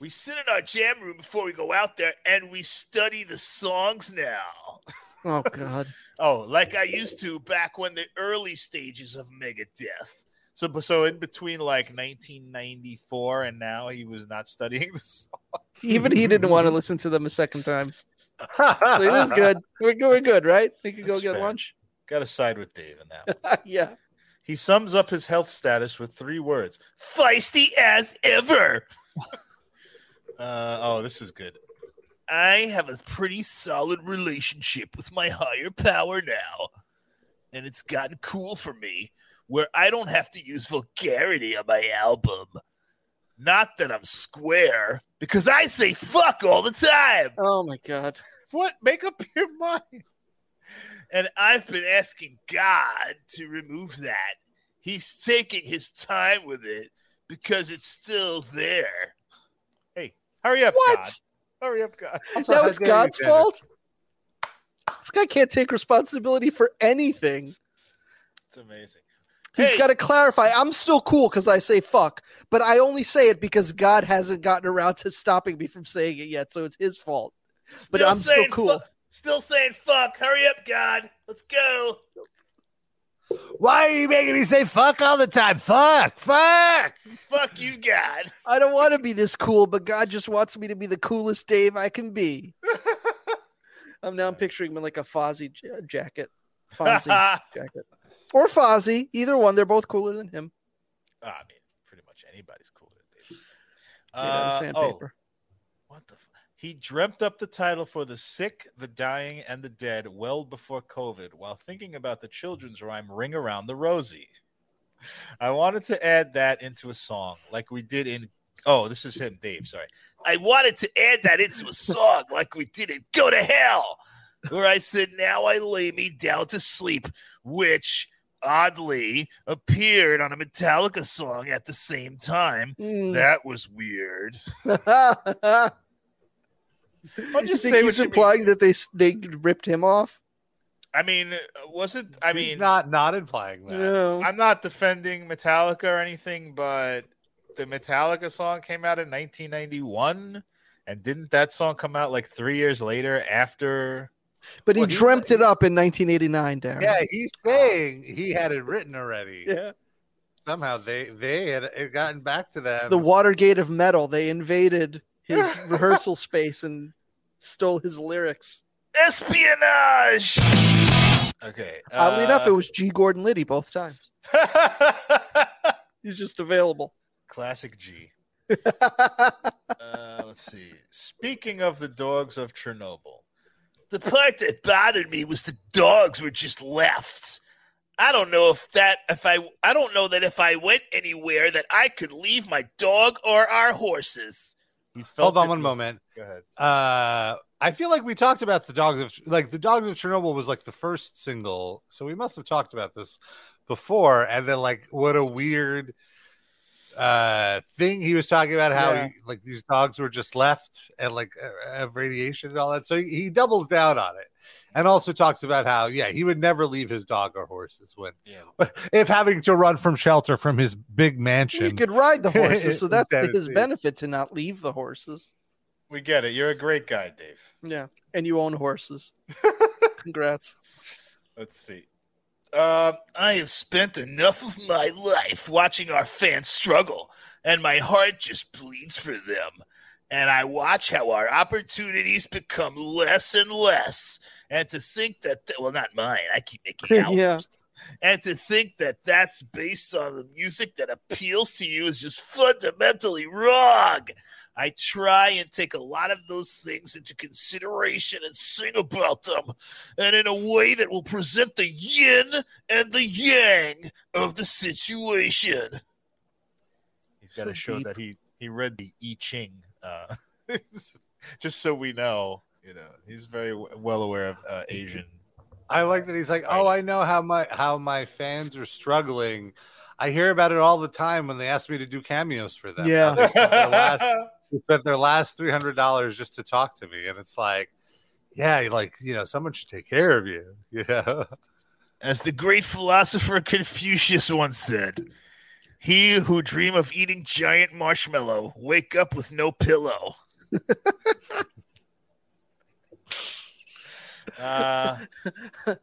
We sit in our jam room before we go out there and we study the songs now. Oh God. Oh, like I used to back when the early stages of Megadeth. So, so in between like 1994 and now, he was not studying the song. Even he didn't want to listen to them a second time. So it is good. We're good. We're good, right? We could go get fair. lunch. Got to side with Dave in that. Yeah. He sums up his health status with three words: "Feisty as ever." Uh, oh, this is good. I have a pretty solid relationship with my higher power now, and it's gotten cool for me, where I don't have to use vulgarity on my album. Not that I'm square, because I say fuck all the time. Oh my God. What? Make up your mind. And I've been asking God to remove that. He's taking his time with it because it's still there. Hey, hurry up, What? God. Hurry up, God. That was God's fault. This guy can't take responsibility for anything. It's amazing. He's Hey. got to clarify. I'm still cool because I say fuck, but I only say it because God hasn't gotten around to stopping me from saying it yet, so it's his fault. But I'm still cool. fu- still saying fuck. Hurry up, God. Let's go. Why are you making me say fuck all the time? Fuck, fuck. Fuck you, God. I don't want to be this cool, but God just wants me to be the coolest Dave I can be. I'm now picturing him in like a Fozzie jacket, Fonzie jacket, or Fozzie. Either one, they're both cooler than him. Ah, I mean, pretty much anybody's cooler than David. Yeah, the Uh, oh, sandpaper. What the? F- he dreamt up the title for The Sick, the Dying, and the Dead well before COVID while thinking about the children's rhyme Ring Around the Rosie. I wanted to add that into a song like we did in. Oh, this is him, Dave. Sorry. I wanted to add that into a song like we did in Go to Hell, where I said, Now I lay me down to sleep, which oddly appeared on a Metallica song at the same time. Mm. That was weird. I'll I'll just just think he's what you mean. implying that they they ripped him off. I mean, was it? I He's mean, not not implying that. No. I'm not defending Metallica or anything, but the Metallica song came out in 1991, and didn't that song come out like three years later after? But he Well, he- dreamt it up in 1989, Darren. Yeah, he's saying he had it written already. yeah. Somehow they they had gotten back to that. It's the Watergate of metal. They invaded his rehearsal space and stole his lyrics. Espionage. Okay. Oddly enough, it uh, was G. Gordon Liddy both times. He's just available. classic G. Uh, let's see. Speaking of the dogs of Chernobyl, the part that bothered me was the dogs were just left. I don't know if that if I I don't know that if I went anywhere that I could leave my dog or our horses. He felt Hold on one was- moment. Go ahead. Uh, I feel like we talked about the dogs of like the dogs of Chernobyl was like the first single, so we must have talked about this before. And then like what a weird uh thing he was talking about how Yeah. he, like these dogs were just left and like uh, have radiation and all that. So he, he doubles down on it. And also talks about how, yeah, he would never leave his dog or horses when, Yeah. if having to run from shelter from his big mansion he could ride the horses, so that's to his benefit to not leave the horses. We get it. You're a great guy, Dave. Yeah, and you own horses. Congrats. Let's see. Uh, I have spent enough of my life watching our fans struggle, and my heart just bleeds for them. And I watch how our opportunities become less and less. And to think that, well, not mine, I keep making albums. Yeah. And to think that that's based on the music that appeals to you is just fundamentally wrong. I try and take a lot of those things into consideration and sing about them, and in a way that will present the yin and the yang of the situation. He's got So to show deep. that he he read the I Ching, uh, just so we know. You know, he's very w- well aware of uh, Asian. I like that he's like, oh, I know how my how my fans are struggling. I hear about it all the time when they ask me to do cameos for them. Yeah. How they spent their last, they spent their last three hundred dollars just to talk to me, and it's like, yeah, like you know, someone should take care of you. You know, As the great philosopher Confucius once said, he who dream of eating giant marshmallow wake up with no pillow. Uh,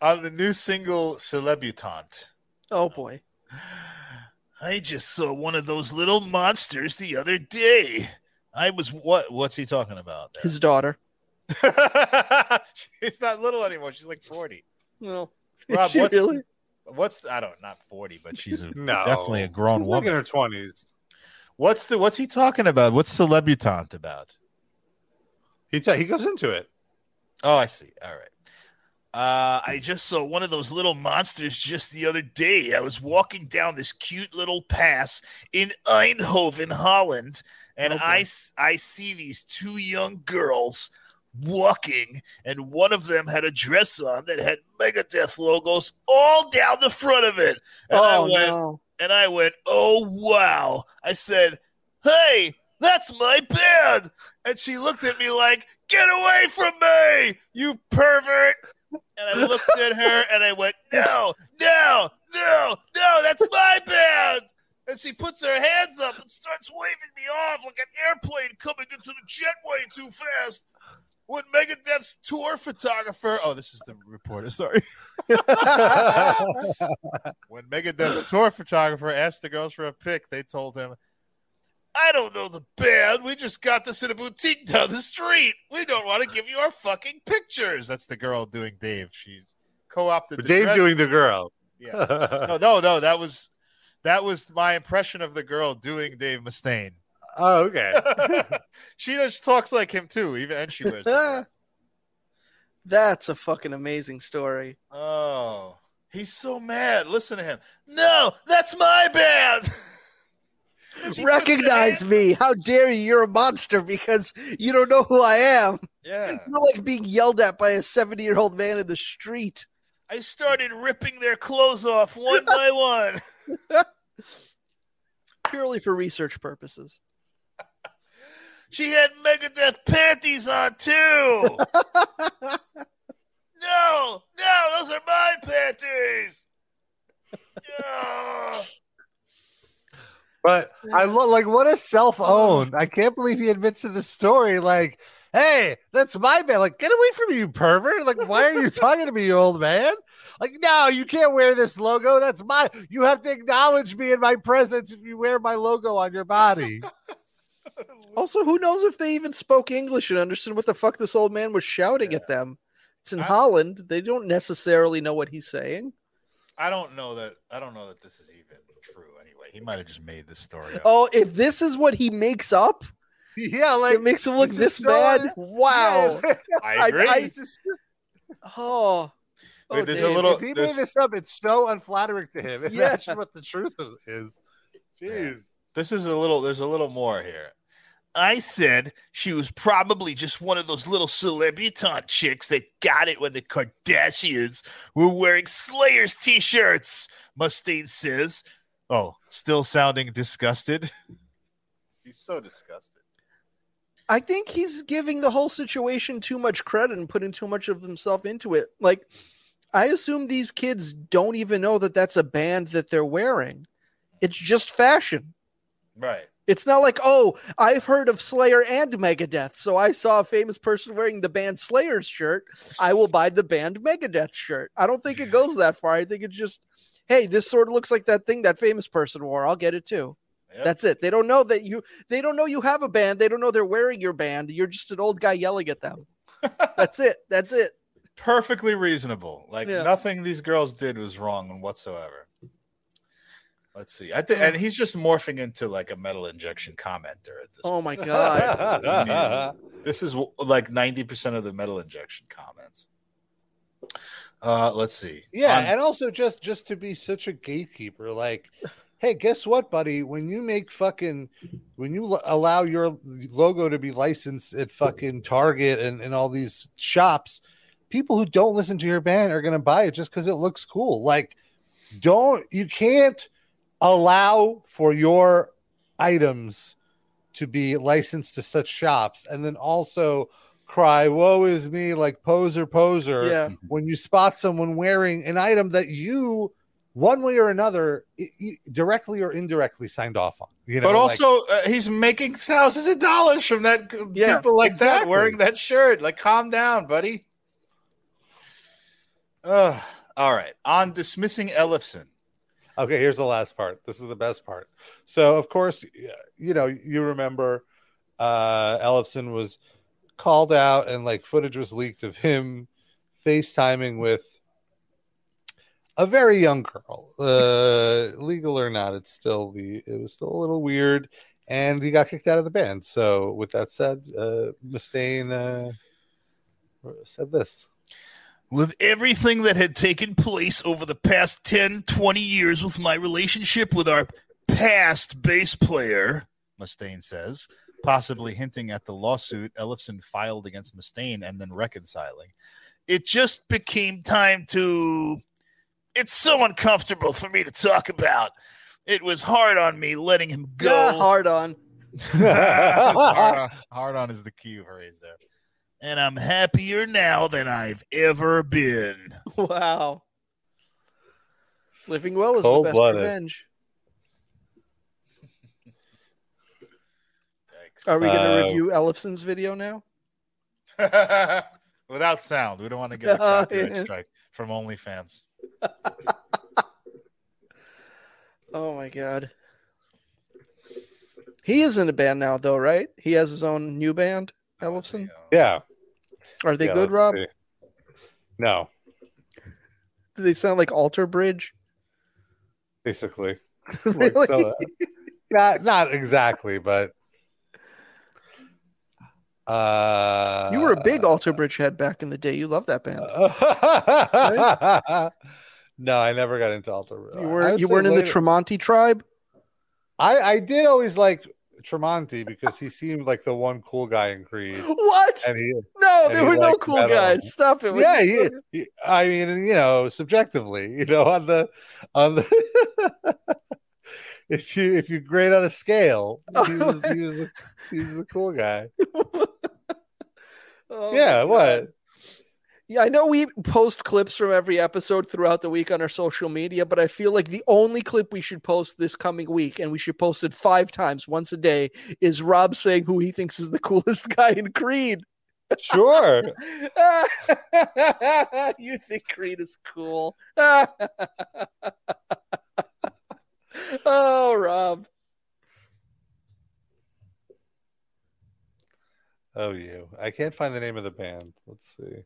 on the new single Celebutante. Oh boy. I just saw one of those little monsters the other day. I was what? What's he talking about? there? His daughter. She's not little anymore. She's like forty. No. Rob, Is she what's, really? what's I don't not forty, but she's a, No, definitely a grown woman. She's like in her twenties. What's the what's he talking about? What's Celebutante about? He t- he goes into it. Oh, I see. All right. Uh, I just saw one of those little monsters just the other day. I was walking down this cute little pass in Eindhoven, Holland, and Okay. I, I see these two young girls walking, and one of them had a dress on that had Megadeth logos all down the front of it. And I Oh went, no. and I went, "Oh wow!" I said, "Hey, that's my band," and she looked at me like, "Get away from me, you pervert!" And I looked at her and I went, "No, no, no, no, that's my band." And she puts her hands up and starts waving me off like an airplane coming into the jetway too fast. When Megadeth's tour photographer, oh, this is the reporter, sorry. When Megadeth's tour photographer asked the girls for a pic, they told him, I don't know the band. We just got this in a boutique down the street. We don't want to give you our fucking pictures. That's the girl doing Dave. She's co-opted. the Dave dress- doing the girl. Yeah. No, no, no. That was that was my impression of the girl doing Dave Mustaine. oh, okay. she just talks like him too, even and she wears. That's a fucking amazing story. Oh, he's so mad. Listen to him. No, that's my band. And she puts her Recognize me. How dare you? You're a monster because you don't know who I am. Yeah. You're like being yelled at by a 70 year old man in the street. I started ripping their clothes off one by one. Purely for research purposes. She had Megadeth panties on too. no, no, those are my panties. No. But I love like what a self owned. Oh. I can't believe he admits to the story. Like, hey, that's my band. Like, get away from me, you pervert. Like, why are you talking to me, you old man? Like, no, you can't wear this logo. That's my. You have to acknowledge me in my presence if you wear my logo on your body. Also, who knows if they even spoke English and understood what the fuck this old man was shouting at them? It's in I- Holland. They don't necessarily know what he's saying. I don't know that. I don't know that this is even true. Anyway, he might have just made this story up. Oh, if this is what he makes up, yeah, like it makes him look this this, is so bad. Wow. Yeah. I agree. I- This Oh. Wait, Oh, there's a little- if he there's- made this up, it's so unflattering to him. Yeah. Imagine what the truth is. Jeez. this is a little. There's a little more here. I said she was probably just one of those little celebutante chicks that got it when the Kardashians were wearing Slayers t-shirts. Mustaine says. Oh, still sounding disgusted. He's so disgusted. I think he's giving the whole situation too much credit and putting too much of himself into it. Like, I assume these kids don't even know that that's a band that they're wearing. It's just fashion. Right. It's not like, oh, I've heard of Slayer and Megadeth, so I saw a famous person wearing the band Slayer's shirt. I will buy the band Megadeth shirt. I don't think it goes that far. I think it's just, hey, this sort of looks like that thing that famous person wore. I'll get it too. Yep. That's it. They don't know that you. They don't know you have a band. They don't know they're wearing your band. You're just an old guy yelling at them. That's it. That's it. perfectly reasonable. Like Yeah. nothing these girls did was wrong whatsoever. Let's see. I think, hmm. and he's just morphing into like a metal injection commenter at this. Oh my god. point. This is like ninety percent of the metal injection comments. Uh, let's see. Yeah, On- and also just just to be such a gatekeeper, like, hey, guess what, buddy? When you make fucking, when you l- allow your logo to be licensed at fucking Target and and all these shops, people who don't listen to your band are gonna buy it just because it looks cool. Like, don't you can't allow for your items to be licensed to such shops and then also cry woe is me like poser poser Yeah. when you spot someone wearing an item that you one way or another, i- i- directly or indirectly signed off on. You know, but like- also, uh, he's making thousands of dollars from that. Yeah, people like that wearing that shirt. Like, calm down, buddy. Uh, all right. On dismissing Ellefson. Okay, here's the last part. This is the best part. So, of course, you know, you remember uh Ellefson was called out and like footage was leaked of him FaceTiming with a very young girl. Uh legal or not, it's still the it was still a little weird and he got kicked out of the band. So, with that said, uh Mustaine uh said this. With everything that had taken place over the past 10, 20 years with my relationship with our past bass player, Mustaine says, possibly hinting at the lawsuit Ellefson filed against Mustaine and then reconciling. it just became time to. It's so uncomfortable for me to talk about. It was hard on me letting him go. Yeah, hard on. hard, on, hard on is the key phrase there. and I'm happier now than I've ever been. Wow. Living well is the best Cold-blooded. revenge. Are we going to Uh, review Ellefson's video now? Without sound. We don't want to get a Oh, copyright yeah. strike from OnlyFans. Oh my god. He is in a band now, though, right? He has his own new band, Ellefson. yeah. Are they Yeah, good, Rob? see. No, Do they sound like Alter Bridge? basically. really? Like, so, uh, not not exactly, but uh you were a big Alter Bridge head back in the day. You loved that band. no, I never got into alter. you were you weren't in the Tremonti tribe. I I did always like Tremonti because he seemed like the one cool guy in Creed, What? and he no, there he were no cool metal. guys. Stop it. yeah, he, he- I mean, you know, subjectively, you know, on the on the if you if you grade on a scale, he was he was the, he was the cool guy. Oh yeah, what? Yeah, I know we post clips from every episode throughout the week on our social media, but I feel like the only clip we should post this coming week, and we should post it five times, once a day, is Rob saying who he thinks is the coolest guy in Creed. Sure. you think Creed is cool? oh, Rob. Oh, you. I can't find the name of the band. Let's see.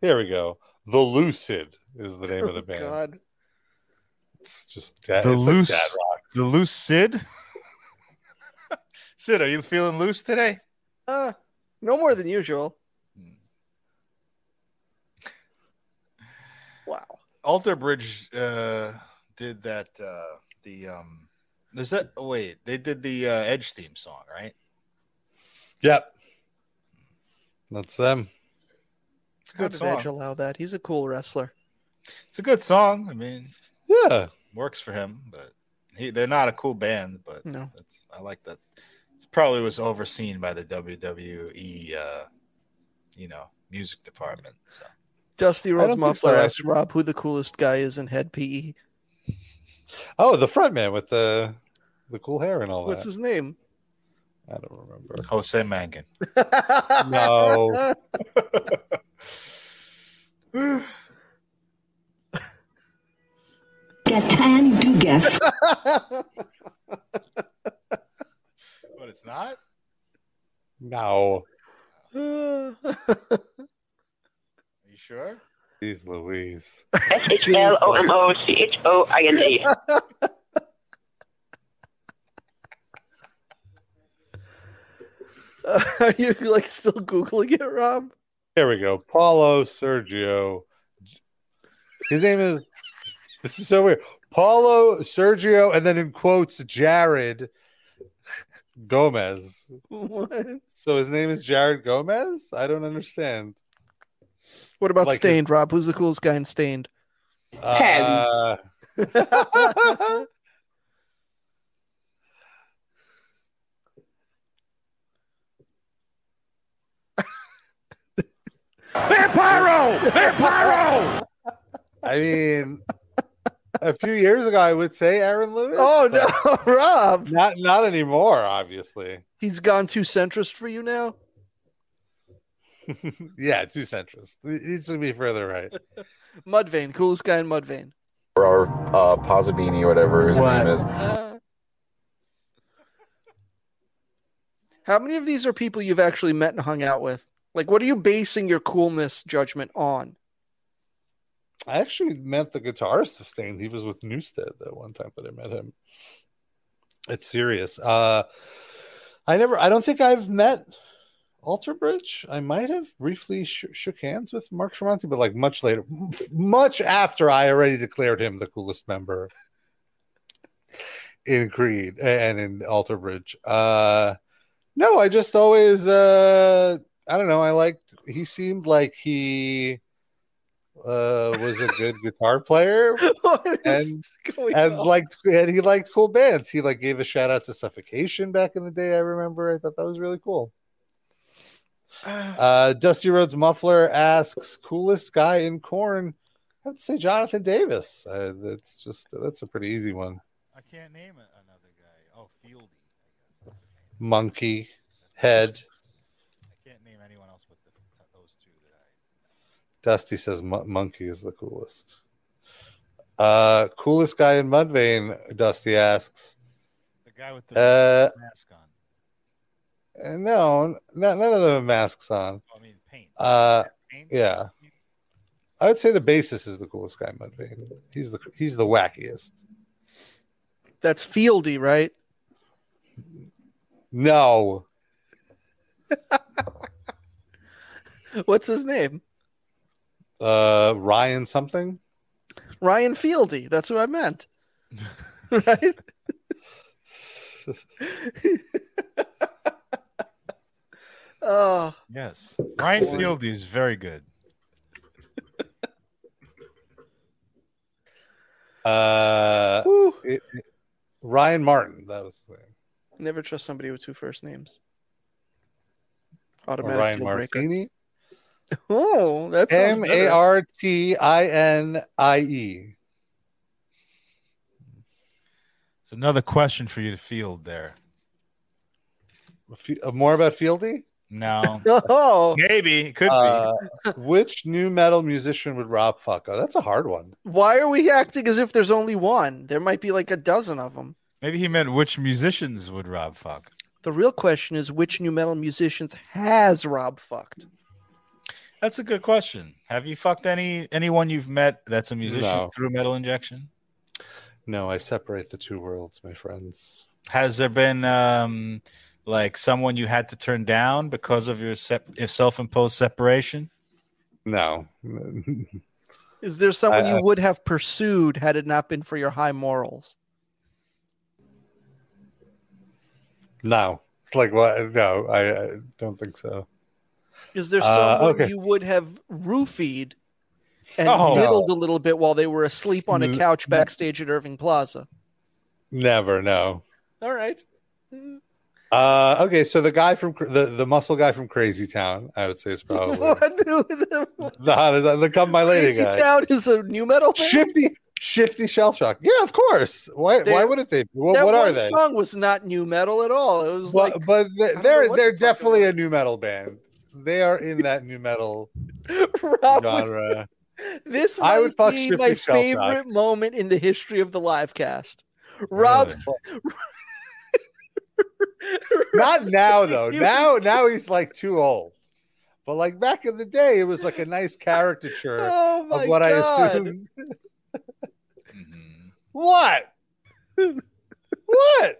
Here we go. The Lucid is the name of the Oh, band. God. It's just dad, The it's like Loose- dad rock. The loose Sid? Sid, are you feeling loose today? Uh, no more than usual. Wow. Alter Bridge uh, did that. Uh, the um, is that? Oh, wait, they did the uh, Edge theme song, right? Yep. That's them. It's a How good did song. Edge allow that? He's a cool wrestler. It's a good song. I mean, Yeah. works for him, but he they're not a cool band. But No. that's, I like that. It probably was overseen by the WWE, uh, you know, music department. So Dusty I Rhodes don't so, Muffler asked. Rob who the coolest guy is in Hed PE. Oh, the front man with the the cool hair and all What's that. What's his name? I don't remember. Jose Mangan. No. Gatan du guess. But it's not. No. Are you sure? Jeez Louise. S H L O M O C H O I N G. Are you like still googling it, Rob? There we go. Paulo Sergio. His name is. This is so weird. Paulo Sergio, and then in quotes, Jared Gomez. What? So his name is Jared Gomez? I don't understand. What about Like his- Staind, Rob? Who's the coolest guy in Staind? Uh, Vampiro! Vampiro! I mean, a few years ago, I would say Aaron Lewis. Oh no, Rob. not not anymore. Obviously, He's gone too centrist for you now. yeah, too centrist. It needs to be further right. Mudvayne, coolest guy in Mudvayne. or uh, Posabini or whatever his What? name is. Uh, how many of these are people you've actually met and hung out with? Like, what are you basing your coolness judgment on? I actually met the guitarist of Stain. He was with Newsted that one time that I met him. It's serious. Uh, I never. I don't think I've met Alter Bridge. I might have briefly sh- shook hands with Mark Tremonti, but like much later, much after I already declared him the coolest member in Creed and in Alter Bridge. Uh, no, I just always. Uh, I don't know. I liked. He seemed like he uh was a good guitar player And- and on? liked and he liked cool bands. He like gave a shout out to Suffocation back in the day. I remember. I thought that was really cool. Uh Dusty Rhodes Muffler asks, coolest guy in Korn. I would say Jonathan Davis. Uh, that's just that's a pretty easy one. I can't name it, another guy. Oh, Fieldy. Munky, head. I can't name anyone else with the, those two that I. Dusty says Munky is the coolest. Uh coolest guy in Mudvayne, Dusty asks. The guy with the Uh mask on. Uh, No, not, none of them have masks on. Oh, I mean, paint. Uh, paint? yeah. I would say the bassist is the coolest guy in Mudvayne. He's the he's the wackiest. That's Fieldy, right? No, What's his name? Uh, Ryan something. Ryan Fieldy. That's what I meant. right? Oh, Yes. Ryan Fieldy is very good. Uh, it- it- Ryan Martin. That was the thing. never trust somebody with two first names. Or Automatic Ryan deal breaker. Martinie. Oh, that's M A R T I N I E. It's another question for you to field there. Fe- uh, More about Fieldy. No. Oh, Maybe. It could Uh, which new metal musician would Rob fuck? Oh, that's a hard one. why are we acting as if there's only one? There might be like a dozen of them. Maybe he meant which musicians would Rob fuck. The real question is which new metal musicians has Rob fucked? That's a good question. Have you fucked any anyone you've met that's a musician No. through metal injection? No, I separate the two worlds, my friends. Has there been um like someone you had to turn down because of your, sep- your self-imposed separation? No. Is there someone I- you I- would have pursued had it not been for your high morals? No. Like what? No, I, I don't think so. Is there Uh, someone okay. you would have roofied and Oh. diddled a little bit while they were asleep on a couch backstage at Irving Plaza? Never. No. All right. Uh, okay, so the guy from the the muscle guy from Crazy Town, I would say is probably the the, the, come my lady Crazy guy. Town is a new metal band? Shifty, shifty shell shock. Yeah, of course. Why? They- why wouldn't they? What, that what are they? song was not new metal at all. It was But, like but they're they're the fuck it definitely a new metal band. They are in that new metal genre. this I would fuck be Shifty my Shell favorite moment in the history of the live cast. Rob, Not now though. Now now he's like too old. But like back in the day, it was like a nice caricature oh of what I god! assumed. Mhm. What? what?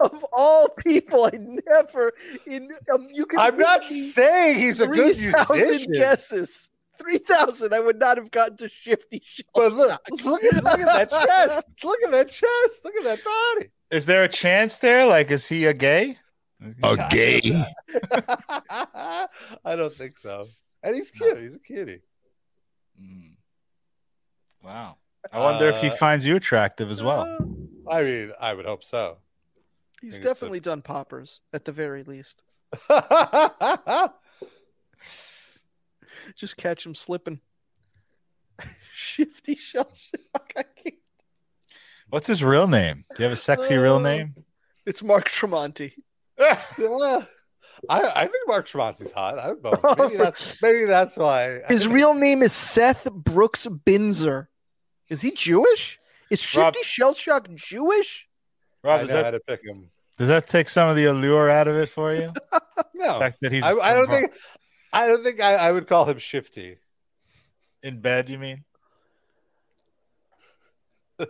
Of all people, I never in um, you can. I'm not saying he's a good 3,000 musician. guesses. Three thousand. I would not have gotten to Shifty Shell. But look, look at look at that chest. Look at that chest. Look at that body. Is there a chance there? Like, is he a gay? A gay. I don't think so. And he's cute. He's a cutie. Mm. Wow. I wonder if he Uh, finds you attractive as well. I mean, I would hope so. He's think it's a- definitely done poppers at the very least. Just catch him slipping. Shifty Shell Shock. I can't. What's his real name? Do you have a sexy real Uh, name? It's Mark Tremonti. Yeah. I, I think Mark Tremonti's hot. I don't know. Maybe that's maybe that's why. His real name is Seth Brooks Binzer. Is he Jewish? Is Rob- Shifty Shellshock Jewish? Rob, I does know how that, to pick him. Does that take some of the allure out of it for you? no, The No, fact that he's I, I don't think. I don't think I, I would call him shifty. in bed. You mean?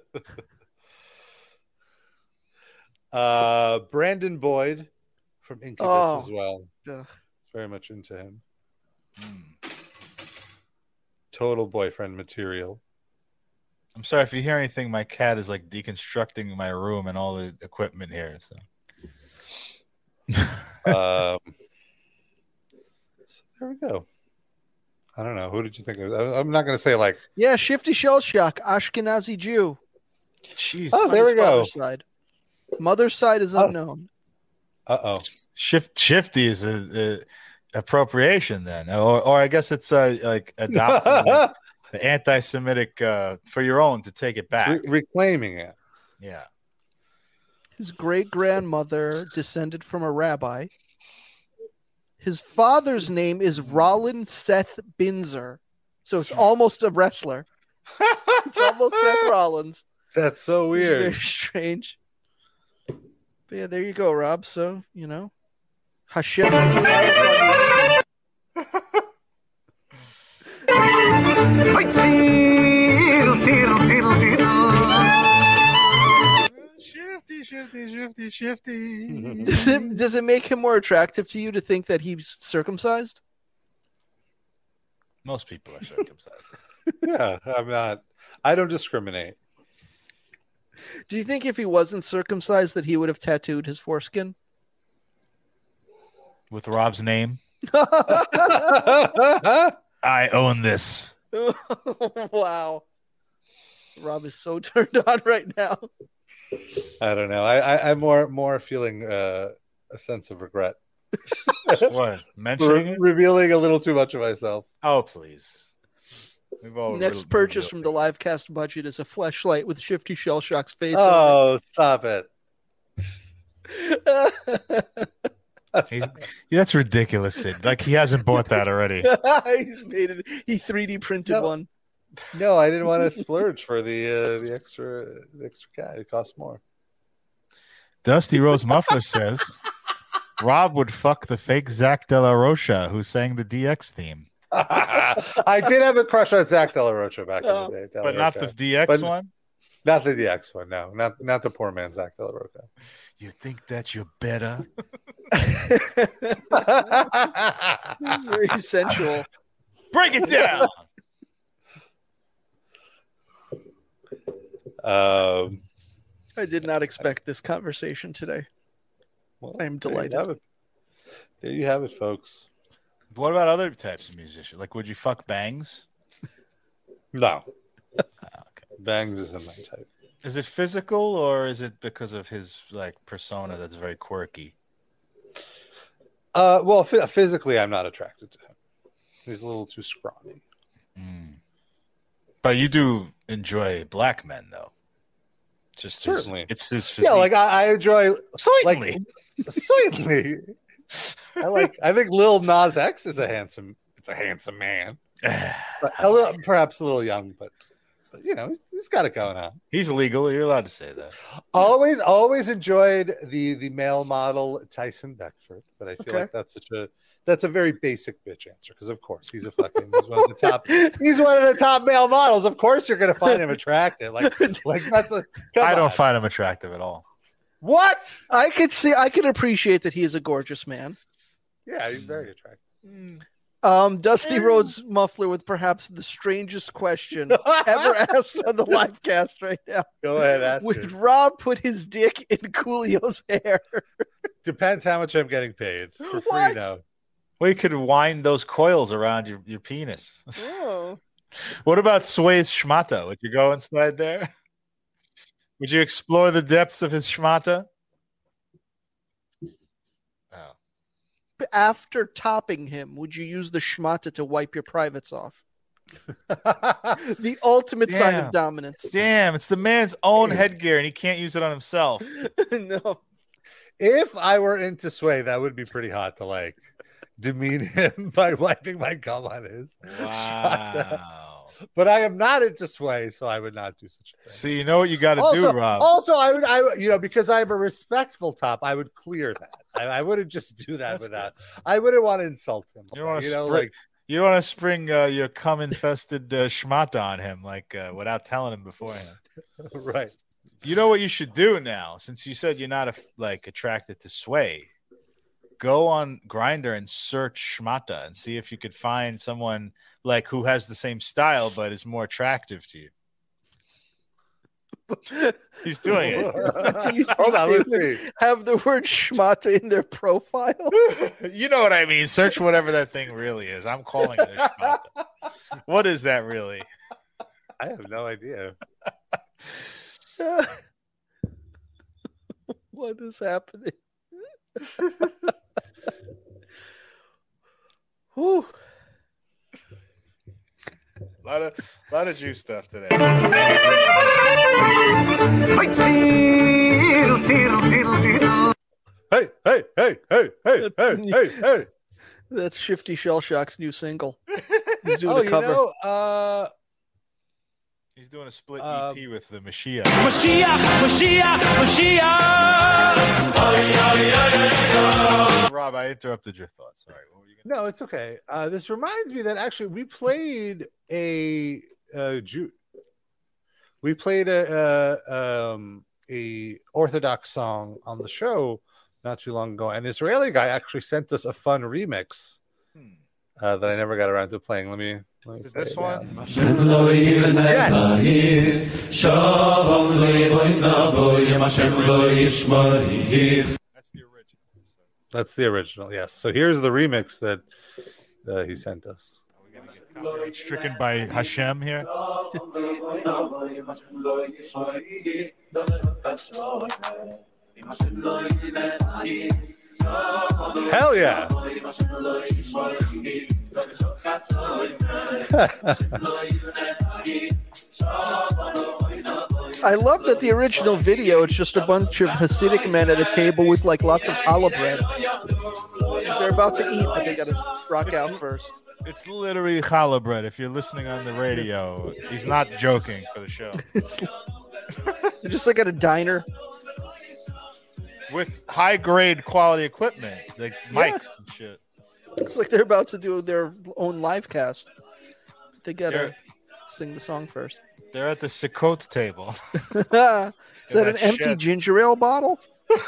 Uh, Brandon Boyd from Incubus Oh. as well. Ugh. Very much into him. Hmm. Total boyfriend material. I'm sorry if you hear anything. My cat is like deconstructing my room and all the equipment here. So um, so there we go. I don't know. Who did you think? Of? I- I'm not going to say like. Yeah, Shifty Shell Shock, Ashkenazi Jew. Jeez. Oh, there we go. father's Side. Mother's side is Oh. unknown. Uh oh. Shift shifty is a, a appropriation then, or or I guess it's uh, like adopting the, the anti-Semitic uh, for your own to take it back. Re- reclaiming it. yeah. His great grandmother descended from a rabbi. His father's name is Rollin Seth Binzer. So it's almost a wrestler. It's almost Seth Rollins. That's so It's weird. Very strange. But yeah, there you go, Rob. So, you know, Hashem. Shifty, shifty, shifty, shifty. does, it, does it make him more attractive to you to think that he's circumcised? Most people are circumcised. yeah, I'm not. I don't discriminate. Do you think if he wasn't circumcised that he would have tattooed his foreskin? With Rob's name, I own this. wow. Rob is so turned on right now. I don't know. I, I I'm more more feeling uh, a sense of regret. What? Mentioning Re- it? revealing a little too much of myself. Oh, please. We've all Next riddled- purchase from the live cast budget is a flashlight with Shifty Shellshock's face Oh, stop it! on it. He's, yeah, that's ridiculous, Sid. Like he hasn't bought that already. He's made it. He 3D printed No. one. No, I didn't want to splurge for the uh, the extra the extra cat. It costs more. Dusty Rhodes Muffler says Rob would fuck the fake Zach De La Rocha who sang the DX theme, I did have a crush on Zach De La Rocha back Oh, in the day. De La but not the DX But- one. not the DX one. No, not not the poor man Zach De La Rocha. You think that you're better? It's very sensual. Break it down. Um, I did not expect this conversation today. well, I am there you delighted. have it. There you have it, folks. what about other types of musicians? Like, would you fuck Bangs? No, Ah, okay. Bangs isn't my type. Is it physical or is it because of his like persona that's very quirky? Uh, well, phy- physically, I'm not attracted to him. He's a little too scrawny. Mm. But you do enjoy black men, though. Just his- Certainly. it's his physique. Yeah, like I, I enjoy certainly. like certainly. I like. I think Lil Nas X is a handsome. It's a handsome man. But a little, perhaps a little young, but, but you know, he's- he's got it going on. He's legal. You're allowed to say that. Always, always enjoyed the the male model Tyson Beckford, but I feel Okay. like that's such a that's a very basic bitch answer because of course he's a fucking he's one of the top he's one of the top male models. Of course you're gonna find him attractive. Like like that's a come I don't on. find him attractive at all. what? I could see. I could appreciate that he is a gorgeous man. Yeah, he's very attractive. Um, Dusty Rhodes muffler with perhaps the strangest question ever asked on the live cast right now. Go ahead, ask Would it. Rob put his dick in Coolio's hair? Depends how much I'm getting paid. For free, What? no. Well, you could wind those coils around your, your penis. Oh. What about Sway's schmata? Would you go inside there? Would you explore the depths of his schmata? Oh. After topping him, would you use the schmata to wipe your privates off? The ultimate sign of dominance. Damn, it's the man's own headgear, and he can't use it on himself. no. if I were into Sway, that would be pretty hot to like demean him by wiping my gum on his. Wow. But I am not into Sway, so I would not do such a thing. so you know what you got to do, Rob. also, I would, I you know, because I'm a respectful top, I would clear that. I, I wouldn't just do that That's without. I wouldn't want to insult him. You don't wanna you know, spray- like You don't want to spring uh, your cum infested uh, schmata on him, like uh, without telling him beforehand. right. You know what you should do now, since you said you're not a, like attracted to sway. Go on Grindr and search schmata and see if you could find someone like who has the same style but is more attractive to you. He's doing it. Do you Hold on, let's see. Have the word schmata in their profile. you know what I mean. Search whatever that thing really is. I'm calling it a schmata. What is that really? I have no idea. what is happening? Whew. A lot of lot of juice stuff today. Hey, hey, hey, hey, hey, hey, hey, hey. That's Shifty Shell Shock's new single. He's doing Oh, a you cover. know, uh, He's doing a split Um, EP with the Mashiach. Rob, I interrupted your thoughts. Sorry. What were you gonna no, it's okay. Uh, this reminds me that actually we played a uh, Jew. We played a, a um a Orthodox song on the show not too long ago. An Israeli guy actually sent us a fun remix Hmm. uh, that I never got around to playing. Let me. Let me Is play this it now. one? That's the original. That's the original. Yes. So here's the remix that uh, he sent us. Are we gonna get copyright stricken by Hashem here? Hell yeah! I love that the original video, it's just a bunch of Hasidic men at a table with like lots of challah bread. They're about to eat, but they gotta rock out first. It's literally challah bread. If you're listening on the radio, he's not joking for the show. Just like at a diner. With high grade quality equipment, like mics and shit. It's like they're about to do their own live cast. They gotta They're- sing the song first. They're at the Sukkot table. Is that that an empty shed. ginger ale bottle?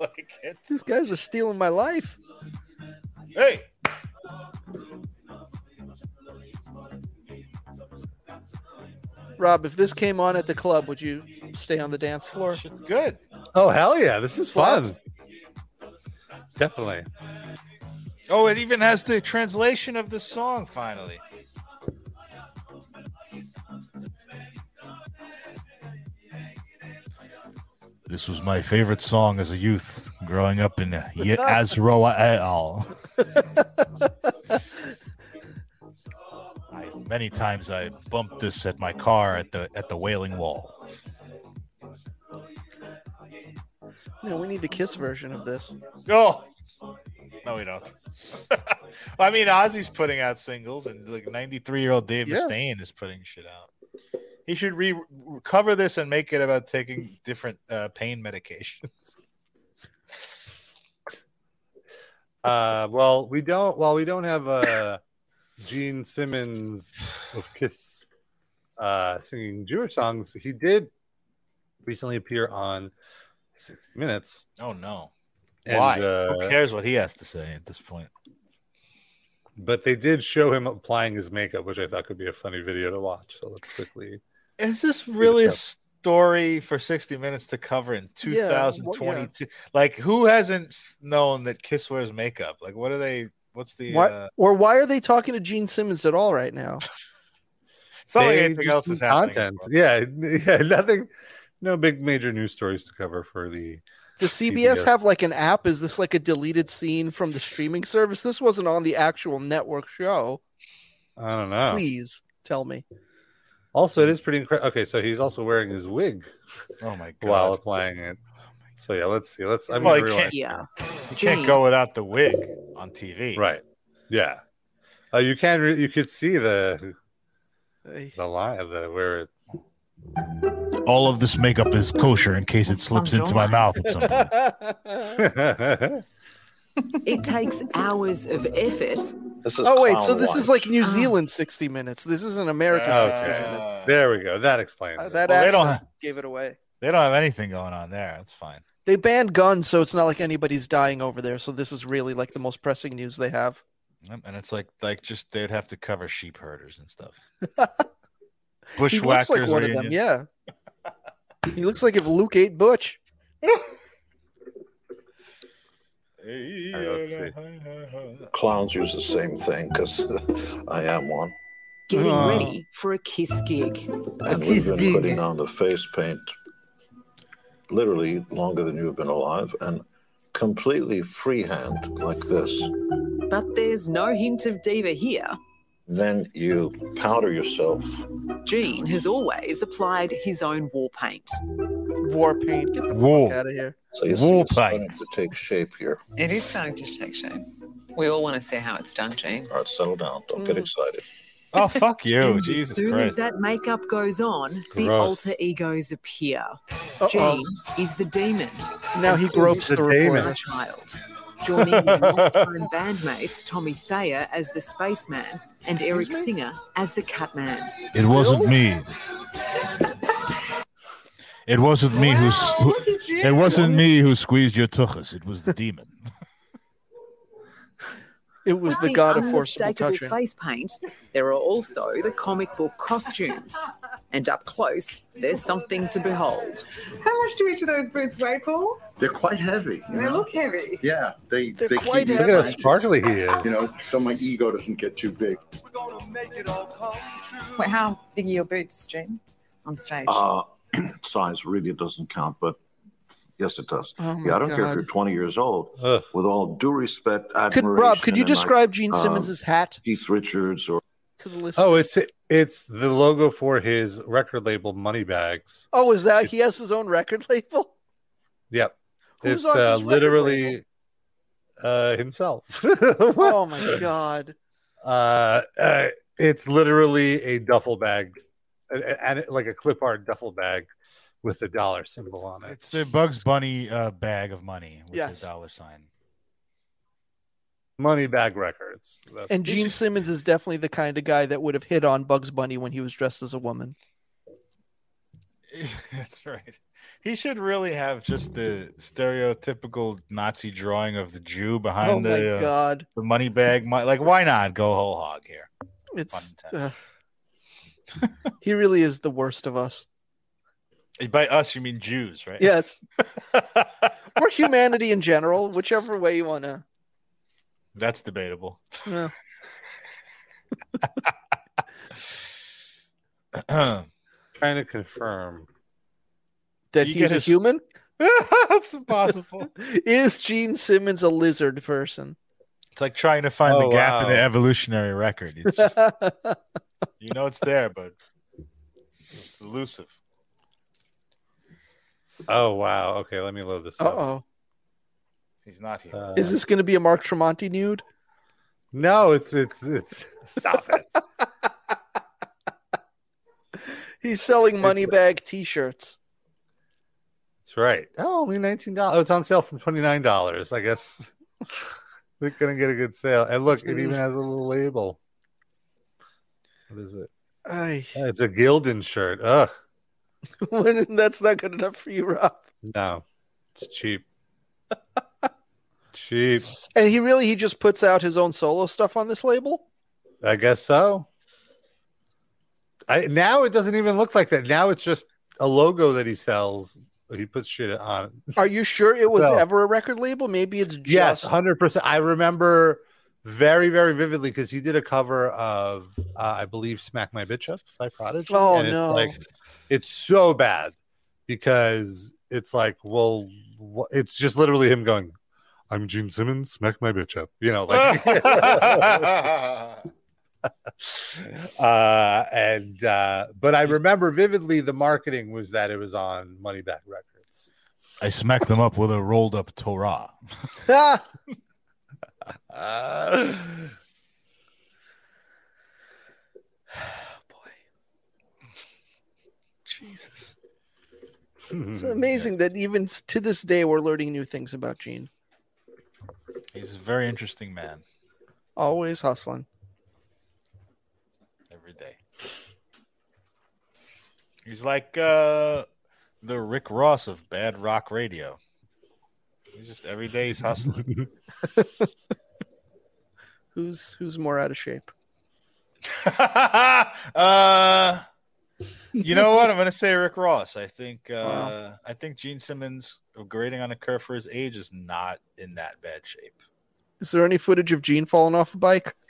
Like it's- These guys are stealing my life. hey, Rob, if this came on at the club, would you stay on the dance floor? It's good. Oh hell yeah! This is fun. Definitely. Oh, it even has the translation of the song finally. This was my favorite song as a youth growing up in Yazroel. I, many times I bumped this at my car at the at the Wailing Wall. No, we need the Kiss version of this. Oh, no, we don't. I mean, Ozzy's putting out singles, and like 93 year old Dave Yeah. Mustaine is putting shit out. He should re cover this and make it about taking different uh, pain medications. Uh, well, we don't. Well, we don't have uh, Gene Simmons of Kiss uh, singing Jewish songs. He did recently appear on 60 Minutes. Oh no! And, Why? uh, Who cares what he has to say at this point? But they did show him applying his makeup, which I thought could be a funny video to watch. So let's quickly. Is this really a story for 60 Minutes to cover in Yeah, well, 2022? Like, who hasn't known that Kiss wears makeup? Like, what are they? What's the? Why, Uh, or why are they talking to Gene Simmons at all right now? it's not like anything else is happening. Content. Yeah, yeah, nothing. No big major news stories to cover for the. Does CBS CBS. have like an app? Is this like a deleted scene from the streaming service? This wasn't on the actual network show. I don't know. Please tell me. Also, it is pretty incredible. Okay, so he's also wearing his wig Oh my god! while applying it. So yeah, let's see. Let's. I mean, Well, can't- Yeah. you can't go without the wig on TV. right. Yeah. Uh, you can. Re- you could see the the line of the where it. All of this makeup is kosher in case it slips into my mouth at some point. It takes hours of effort. This is oh wait, so this wine. is like New Ah. Zealand 60 minutes. This isn't American Okay. 60 minutes. there we go. That explains. Uh, it. that Well, they don't accent have- gave it away. They don't have anything going on there. That's fine. They banned guns, so it's not like anybody's dying over there. So this is really like the most pressing news they have. Yep, And it's like like just they'd have to cover sheep herders and stuff. He looks Bushwhackers. like one of them. Yeah. He looks like if Luke ate Butch. Hey, All right, let's Clowns use the same thing because I am one. Getting Ah. ready for a kiss gig. And kiss we've been gig. putting on the face paint literally longer than you've been alive and completely freehand like this. But there's no hint of diva here. Then you powder yourself. Gene has always applied his own war paint. War paint. Get the war. fuck out of here. So you see War it's starting paint. to take shape here. It is starting to take shape. We all want to see how it's done, Gene. All right, settle down. Don't get Mm. excited. Oh fuck you, and as Jesus soon Christ! as that makeup goes on, the alter egos appear. Uh-oh. Gene is the demon. Now he gropes The the, demon. reporter. child. Joining their longtime bandmates Tommy Thayer as the spaceman and Excuse Eric me? Singer as the Catman. It wasn't me. It wasn't me who's who, oh, it wasn't me who squeezed your tuchus. It was the demon. It was the With god of forcible unmistakable touching. face paint, there are also the comic book costumes. And up close, there's something to behold. How much do each of those boots weigh, Paul? They're quite heavy. They know? look heavy. Yeah, they They're they quite keep me Look at how sparkly he is. You know, so my ego doesn't get too big. Wait, how big are your boots, Gene? On stage. Uh, size really doesn't count, but yes, it does. Oh yeah, I don't care if you're 20 years old. Ugh. With all due respect, Could admiration, Rob, could you and, like, describe Gene um, Simmons' hat Keith Richards or to the listener? Oh, it's it's the logo for his record label, Moneybags. Oh, is that he has his own record label? Yep, Who's it's on uh, his record literally uh, himself. Oh my god. uh, uh, it's literally a duffel bag, and, and like a clip art duffel bag with the dollar symbol on it. It's the Bugs Bunny uh, bag of money with Yes. the dollar sign. Money Bag Records. That's- And Gene Simmons is definitely the kind of guy that would have hit on Bugs Bunny when he was dressed as a woman. That's right. He should really have just the stereotypical Nazi drawing of the Jew Oh behind my the uh, god. the money bag. Like, why not go whole hog here? It's uh, he really is the worst of us. By us, you mean Jews, right? Yes. or humanity in general, whichever way you want to. That's debatable. Yeah. trying to confirm. That You he's a his- human? That's impossible. Is Gene Simmons a lizard person? It's like trying to find Oh, the gap in the evolutionary record. It's just, you know it's there, but it's elusive. Oh wow. Okay, let me load this Uh oh. He's not here. Uh, Is this going to be a Mark Tremonti nude? no, it's it's it's. Stop it. He's selling money bag T-shirts. That's right. Oh, only nineteen dollars. Oh, it's on sale for twenty nine dollars. I guess they're gonna get a good sale. And look, it even has a little label. What is it? Ay. Oh, it's a Gildan shirt. Ugh. When- That's not good enough for you, Rob. No, it's cheap. cheap. And he really he just puts out his own solo stuff on this label. I guess so. I now it doesn't even look like that. Now it's just a logo that he sells. He puts shit on. Are you sure it was So- ever a record label? Maybe it's just Yes, hundred percent. I remember very, very vividly because he did a cover of, uh, I believe, "Smack My Bitch Up" by Prodigy. Oh, no. Like, it's so bad because it's like, well, wh- it's just literally him going, "I'm Gene Simmons, smack my bitch up." You know, like uh, and uh, but I remember vividly the marketing was that it was on Moneyback Records. I smacked them up with a rolled up Torah. Ah, Uh, Jesus. It's amazing that even to this day we're learning new things about Gene. He's a very interesting man Always hustling. every day. He's like uh, the Rick Ross of bad rock radio. He's just every day he's hustling. Who's who's more out of shape? uh, you know what? I'm gonna say Rick Ross. I think uh, Wow. I think Gene Simmons grading on a curve for his age is not in that bad shape. Is there any footage of Gene falling off a bike?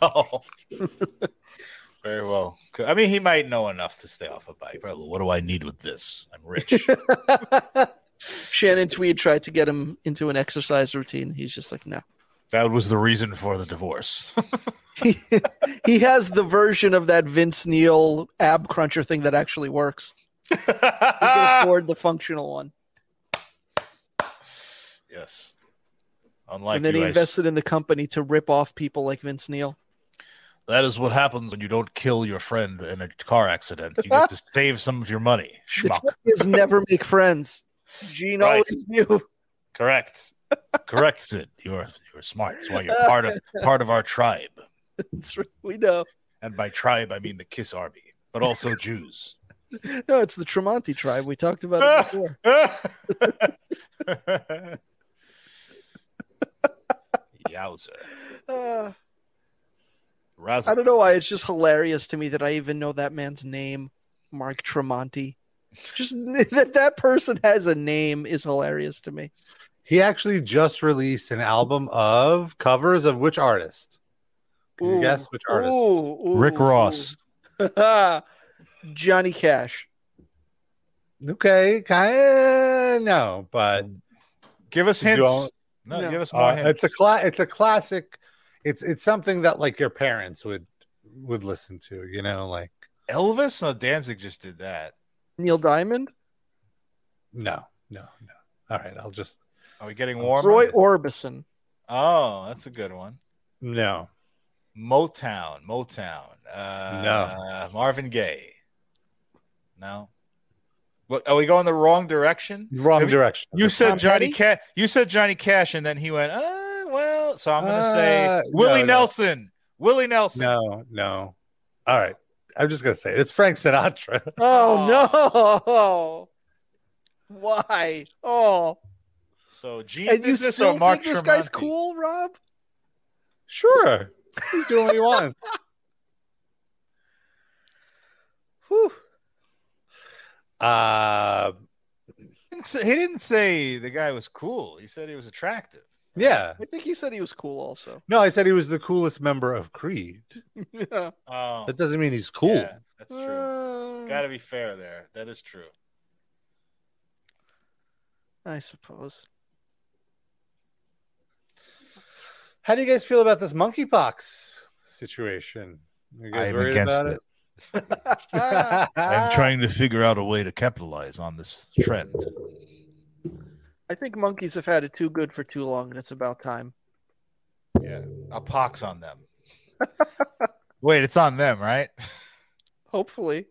Oh, very well. I mean, he might know enough to stay off a bike. Right? What do I need with this? I'm rich. Shannon Tweed tried to get him into an exercise routine. He's just like, no. That was the reason for the divorce. he, he has the version of that Vince Neil ab cruncher thing that actually works. He can afford the functional one. yes. Unlike and then he invested in the company to rip off people like Vince Neil. that is what happens when you don't kill your friend in a car accident. You get to save some of your money. The Schmuck. trick is never make friends. Gene Right. always knew. Correct. Correct, Sid. You're you're smart. That's why you're part of part of our tribe. That's right. We know. And by tribe I mean the Kiss Army, but also Jews. No, it's the Tremonti tribe. We talked about it before. Yowza. Uh, I don't know why. It's just hilarious to me that I even know that man's name, Mark Tremonti. Just that that person has a name is hilarious to me. He actually just released an album of covers of which artist? Can you guess which artist? Ooh, ooh, Rick Ross. Johnny Cash. Okay, kind of no, but Give us hints. No, No. give us more uh, hints. it's a cla- it's a classic. It's it's something that like your parents would would listen to. You know, like Elvis? No, Danzig just did that. Neil Diamond. no, no, no. All right, I'll just Are we getting warmer? Roy Orbison. Oh, that's a good one. no. Motown. Motown. Uh, no. Marvin Gaye. No. What, are we going the wrong direction? Wrong Have you- direction. You said Tom Johnny Cash. You said Johnny Cash, and then he went, uh, well, so I'm going to Uh, say Willie no, no. Nelson. Willie Nelson. No, no. All right. I'm just gonna say it. it's Frank Sinatra. Oh no! Why? Oh, So Gene and you this still or Mark think this guy's cool, Rob? Sure. He's doing what he wants. Whew. Uh He didn't say- He didn't say the guy was cool. He said he was attractive. yeah. I think he said he was cool. Also, No, I said he was the coolest member of Creed. yeah. Oh, That doesn't mean he's cool. yeah, that's true. Uh, Got to be fair there. That is true. I suppose. How do you guys feel about this monkeypox situation? I'm against about it. Ah, I'm trying to figure out a way to capitalize on this trend. I think monkeys have had it too good for too long, and it's about time. Yeah, a pox on them. Wait, it's on them, right? Hopefully,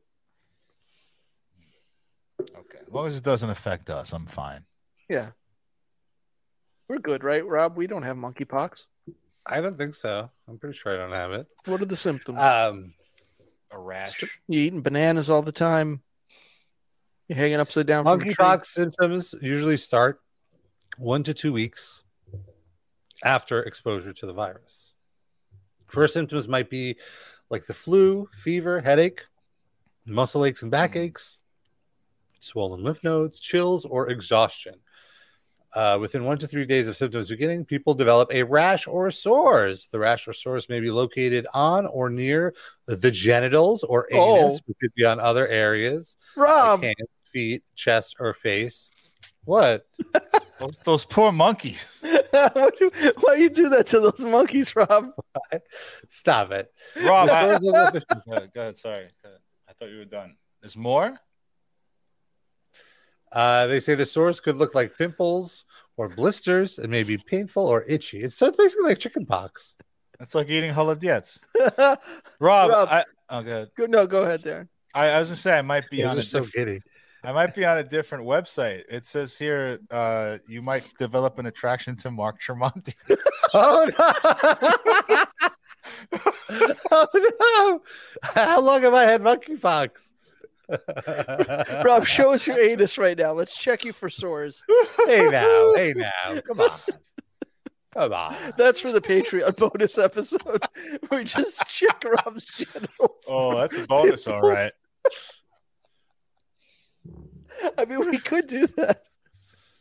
Okay, as long as it doesn't affect us, I'm fine. yeah. We're good, right, Rob? We don't have monkeypox. I don't think so. I'm pretty sure I don't have it. What are the symptoms? Um, A rash. you eating bananas all the time. You're hanging upside down from a tree. monkeypox symptoms usually start one to two weeks after exposure to the virus. First symptoms might be like the flu, fever, headache, muscle aches and back aches, swollen lymph nodes, chills, or exhaustion. Uh, within one to three days of symptoms beginning, people develop a rash or sores. The rash or sores may be located on or near the genitals or anus. Oh. It could be on other areas Rob, like hands, feet, chest, or face. What? Those, those poor monkeys. Why you, why you do that to those monkeys, Rob? Stop it. Rob, I- go, ahead, go ahead. Sorry. Go ahead. I thought you were done. There's more? Uh, they say the sores could look like pimples or blisters and may be painful or itchy. It's, so it's basically like chicken pox. It's like eating holodiets. Rob, Rob. I, oh, good. Go, no, go ahead, Darren. I, I was gonna say I might be Those on a so diff- giddy. I might be on a different website. It says here uh, you might develop an attraction to Mark Tremonti. Oh no! oh no! How long have I had monkeypox? Rob, show us your anus right now. Let's check you for sores. hey now, hey now, come on, come on. That's for the Patreon bonus episode. We just check Rob's genitals. oh, that's a bonus, all right. I mean, we could do that.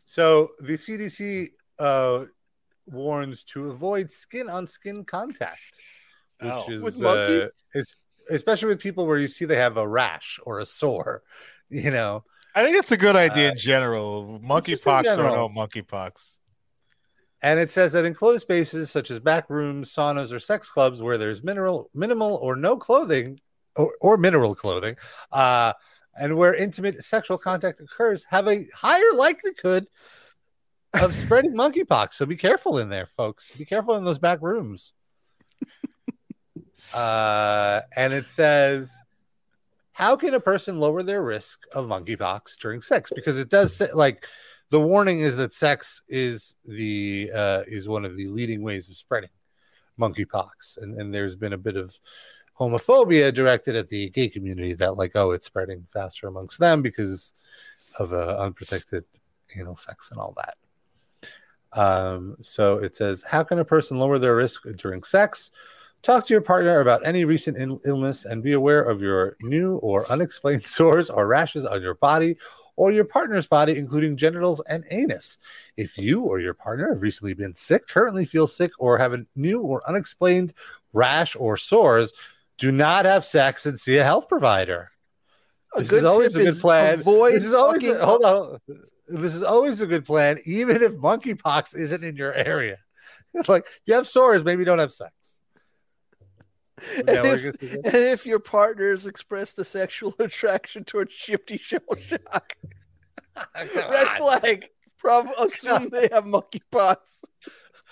So the CDC uh, warns to avoid skin-on-skin contact, which Oh. is With uh, it's, especially with people where you see they have a rash or a sore. You know, I think it's a good idea Uh, in general. Monkeypox or no monkeypox. And it says that in closed spaces such as back rooms, saunas, or sex clubs where there's mineral, minimal or no clothing or, or mineral clothing, uh, and where intimate sexual contact occurs, have a higher likelihood of spreading monkeypox. So be careful in there, folks. Be careful in those back rooms. Uh, and it says, how can a person lower their risk of monkeypox during sex? Because it does say, like, the warning is that sex is the uh, is one of the leading ways of spreading monkeypox, and and there's been a bit of homophobia directed at the gay community that like oh it's spreading faster amongst them because of uh, unprotected anal sex and all that. Um, so it says, how can a person lower their risk during sex? Talk to your partner about any recent Ill- illness and be aware of your new or unexplained sores or rashes on your body or your partner's body, including genitals and anus. If you or your partner have recently been sick, currently feel sick, or have a new or unexplained rash or sores, do not have sex and see a health provider. A this is always a good plan. avoid this is always fucking- hold on. This is always a good plan, even if monkeypox isn't in your area. like you have sores, maybe don't have sex. And, if, gonna see that. and if your partner has expressed a sexual attraction towards shifty shell shock, red flag. Prob- assume they have monkeypox.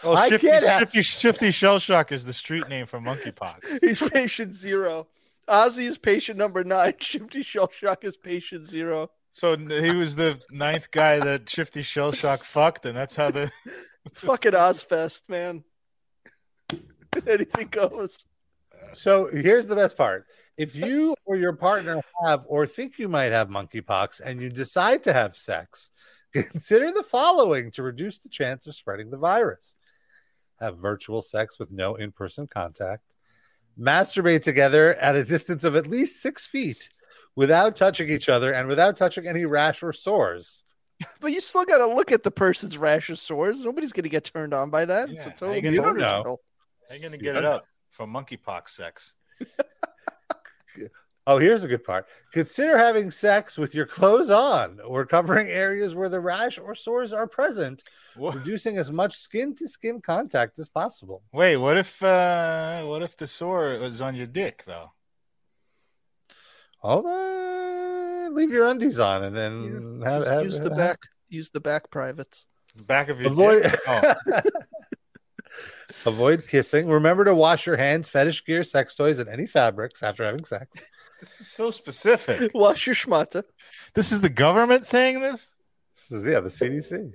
Oh, I shifty, can't shifty, shifty shell shock is the street name for monkeypox. He's patient zero. Ozzy is patient number nine. Shifty shell shock is patient zero. So he was the ninth guy that shifty shell shock fucked, and that's how the Fucking Ozzfest, man. Anything goes. So here's the best part. If you or your partner have or think you might have monkeypox and you decide to have sex, consider the following to reduce the chance of spreading the virus. Have virtual sex with no in person contact. Masturbate together at a distance of at least six feet without touching each other and without touching any rash or sores. But you still got to look at the person's rash or sores. Nobody's going to get turned on by that. it's a Yeah, total you don't know. kill. How you gonna get it up from monkeypox sex? Oh, here's a good part. Consider having sex with your clothes on or covering areas where the rash or sores are present, What? reducing as much skin to skin contact as possible. Wait, what if uh what if the sore was on your dick though? Oh, uh, leave your undies on and then have, Use, have- use the have- back. Use the back privates. Back of your Avoid dick? Oh, avoid kissing. Remember to wash your hands, fetish gear, sex toys, and any fabrics after having sex. this is so specific. Wash your schmata. This is the government saying this? This is yeah, the CDC.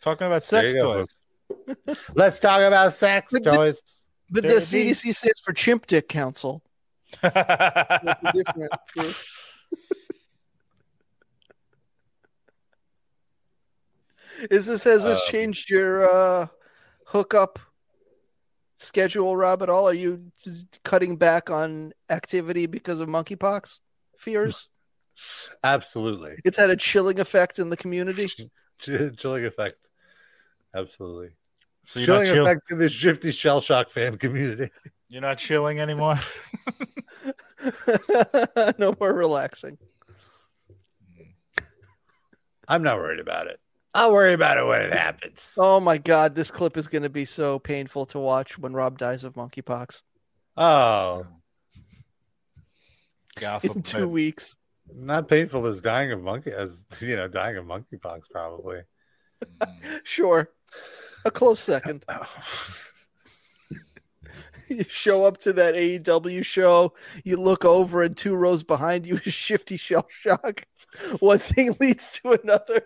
Talking about sex you go, toys. Let's talk about sex But the- toys. But the There it CDC stands for Chimp Dick Council. That's different. True. Is this has this Um, changed your uh, hookup schedule, Rob? At all? Are you cutting back on activity because of monkeypox fears? Absolutely. it's had a chilling effect in the community. Chilling effect. Absolutely. so you're not, Chilling chill- effect in the shifty shell shock fan community. you're not chilling anymore? no more relaxing. I'm not worried about it. I'll worry about it when it happens. Oh my god, this clip is going to be so painful to watch when Rob dies of monkeypox Oh, in two weeks. not painful as dying of monkey as you know dying of monkeypox probably. Sure, a close second. you show up to that AEW show, you look over, and two rows behind you is Shifty Shell Shock. One thing leads to another.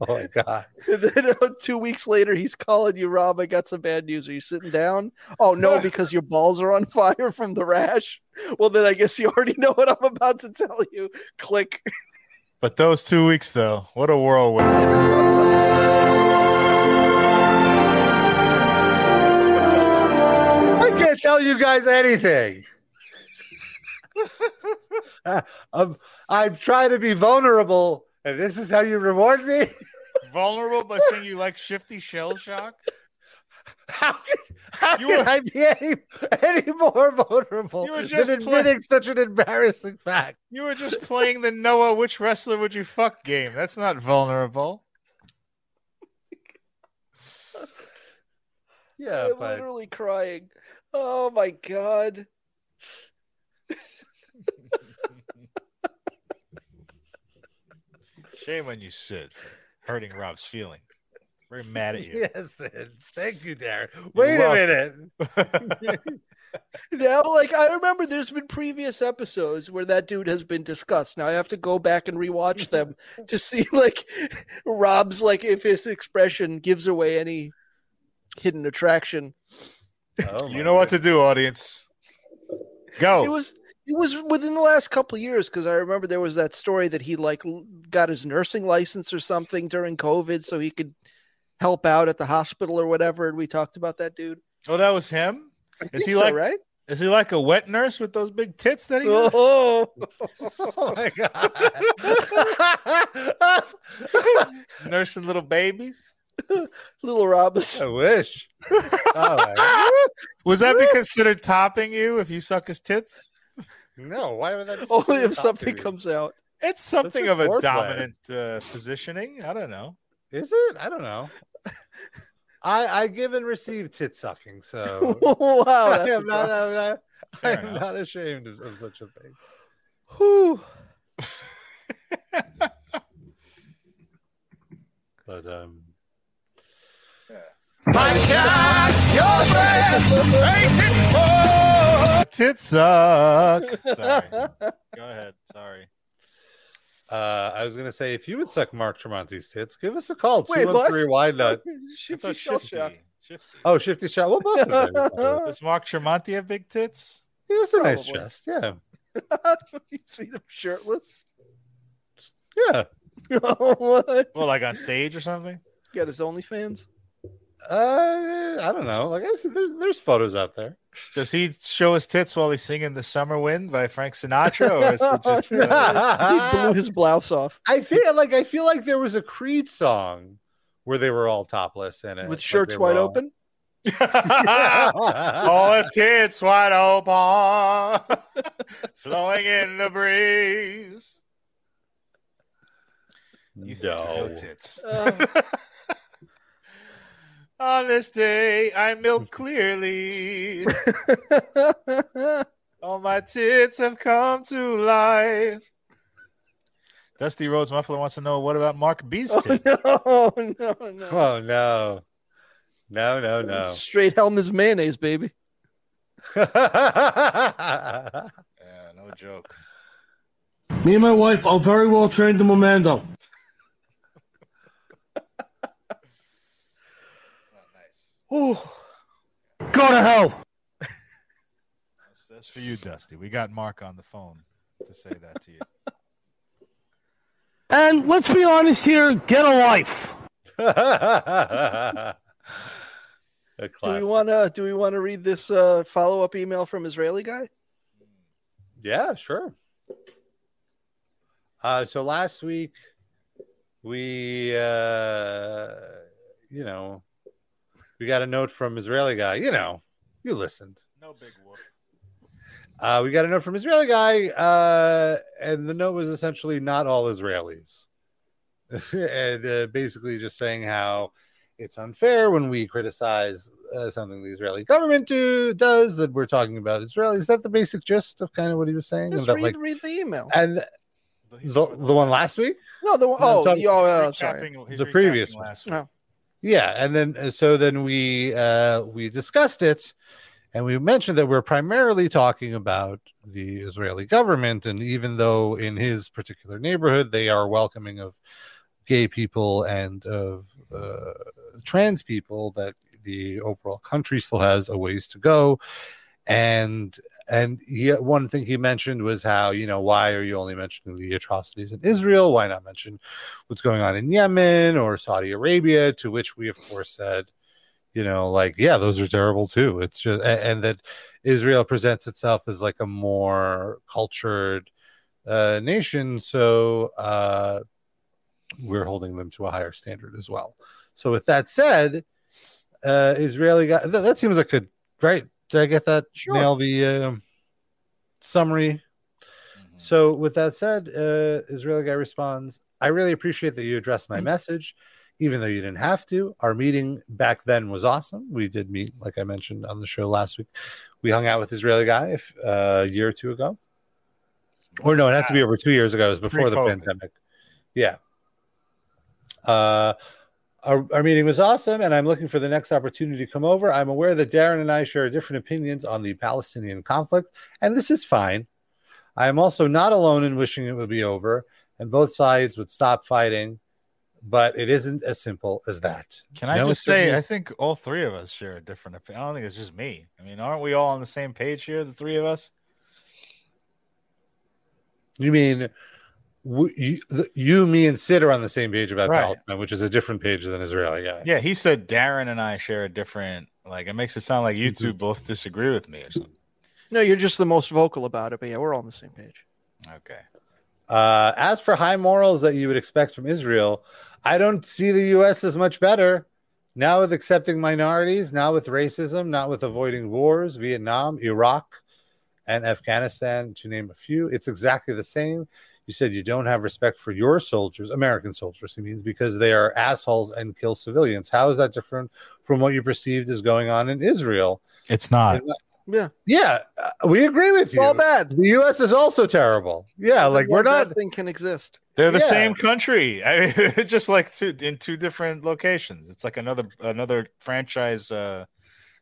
Oh my god. And then uh, two weeks later, he's calling you, Rob. I got some bad news. Are you sitting down? Oh, no, because your balls are on fire from the rash. Well, then I guess you already know what I'm about to tell you. Click. But those two weeks, though, what a whirlwind. I can't tell you guys anything. Uh, I'm, I'm trying to be vulnerable, and this is how you reward me. Vulnerable by saying you like shifty shell shock? How can, how You can were- I be any, any more vulnerable You were than just admitting such an embarrassing fact? You were just playing the Noah which wrestler would you fuck game. That's not vulnerable. Yeah, I'm but literally crying. Oh my god. Shame on you, Sid, for hurting Rob's feeling. Very mad at you. yes, Sid. thank you, Darren. Wait a welcome. minute. Now, like I remember, there's been previous episodes where that dude has been discussed. Now I have to go back and rewatch them to see, like, Rob's like if his expression gives away any hidden attraction. Oh, you know what to do, audience. Go. It was it was within the last couple of years because I remember there was that story that he like got his nursing license or something during COVID so he could help out at the hospital or whatever. And we talked about that dude. Oh, that was him? I Is he so, like right? Is he like a wet nurse with those big tits that he has? Oh, oh my god. Nursing little babies? little Robus. I wish. Oh. Was that be considered topping you if you suck his tits? No, why would that? Only if something comes out. It's something of a foreplay. dominant uh, positioning. I don't know. Is it? I don't know. I I give and receive tit sucking, so wow, I am not, I'm not, I'm not ashamed of, of such a thing. Whew. But um, Tits suck. Sorry. Go ahead. Sorry. uh, I was gonna say if you would suck Mark Tremonti's tits, give us a call. Wait, Two what? one three wide nut. Shifty thought Shifty. Shifty. Oh, shifty shot. Well, both of them. Does Mark Tremonti have big tits? He has a nice chest. Yeah, you seen him shirtless? yeah. what? Well, like on stage or something? Got his OnlyFans? Uh, I don't know. Like I said, there's there's photos out there. Does he show his tits while he's singing "The Summer Wind" by Frank Sinatra, or is it just? Uh, he blew his blouse off I feel like I feel like there was a Creed song where they were all topless in it, with shirts they wide all- open? all the tits wide open, flowing in the breeze. You think No. no tits. Uh, On this day, I milk clearly. All my tits have come to life. Dusty Rhodes Muffler wants to know what about Mark B's oh, no, no, no. Oh no, no, no, no. Straight Hellmann's mayonnaise, baby. Yeah, no joke. Me and my wife are very well trained in Momando. Ooh. Go to hell. That's, that's for you, Dusty. We got Mark on the phone to say that to you. And let's be honest here, get a life. A Do we want to? Do we want to read this uh, follow up email from Israeli guy? Yeah, sure. Uh, so last week we, uh, you know, we got a note from Israeli guy. You know, you listened. No big whoop. Uh, we got a note from Israeli guy, uh, and the note was essentially not all Israelis. and uh, basically just saying how it's unfair when we criticize uh, something the Israeli government do, does that we're talking about Israel. Is that the basic gist of kind of what he was saying? Just That, read, like, read the email. and the the one last week. No, the one No, I'm oh, talking- the, oh, uh, sorry. The recapping previous last one. week. Oh. Yeah, and then uh, so then we uh we discussed it and we mentioned that we're primarily talking about the Israeli government and even though in his particular neighborhood they are welcoming of gay people and of uh, trans people that the overall country still has a ways to go and and he, one thing he mentioned was how you know why are you only mentioning the atrocities in Israel? Why not mention what's going on in Yemen or Saudi Arabia? To which we of course said you know like yeah those are terrible too. It's just a- and, that Israel presents itself as like a more cultured uh nation. So uh we're holding them to a higher standard as well. So with that said uh Israeli guy that seems like a great did I get that Sure. nail the um summary so with that said, uh, Israeli guy responds, I really appreciate that you addressed my message, even though you didn't have to. Our meeting back then was awesome. We did meet, like I mentioned on the show last week. We hung out with Israeli guy if, uh, a year or two ago. Or no, it had to be over two years ago. It was before the Pre-COVID. pandemic. Yeah. Uh, our, our meeting was awesome, and I'm looking for the next opportunity to come over. I'm aware that Darren and I share different opinions on the Palestinian conflict, and this is fine. I am also not alone in wishing it would be over and both sides would stop fighting, but it isn't as simple as that. Can I No, just say, I think all three of us share a different opinion. I don't think it's just me. I mean, aren't we all on the same page here, the three of us? you mean w- you, you, me, and Sid are on the same page about Right. Palestine, which is a different page than Israeli guy. Yeah, he said Darren and I share a different. Like, it makes it sound like you two both disagree with me or something. No, you're just the most vocal about it, but yeah, we're all on the same page. Okay. Uh, as for high morals that you would expect from Israel, I don't see the U.S. as much better. Now with accepting minorities, now with racism, not with avoiding wars, Vietnam, Iraq, and Afghanistan, to name a few, it's exactly the same. You said you don't have respect for your soldiers, American soldiers, he means because they are assholes and kill civilians. How is that different from what you perceived is going on in Israel? It's not. Yeah, Yeah, uh, we agree with it's you. all bad. The U.S. is also terrible. Yeah, like we're not. thing can exist. They're the Yeah. same country. I mean, just like two in two different locations. It's like another another franchise. Uh,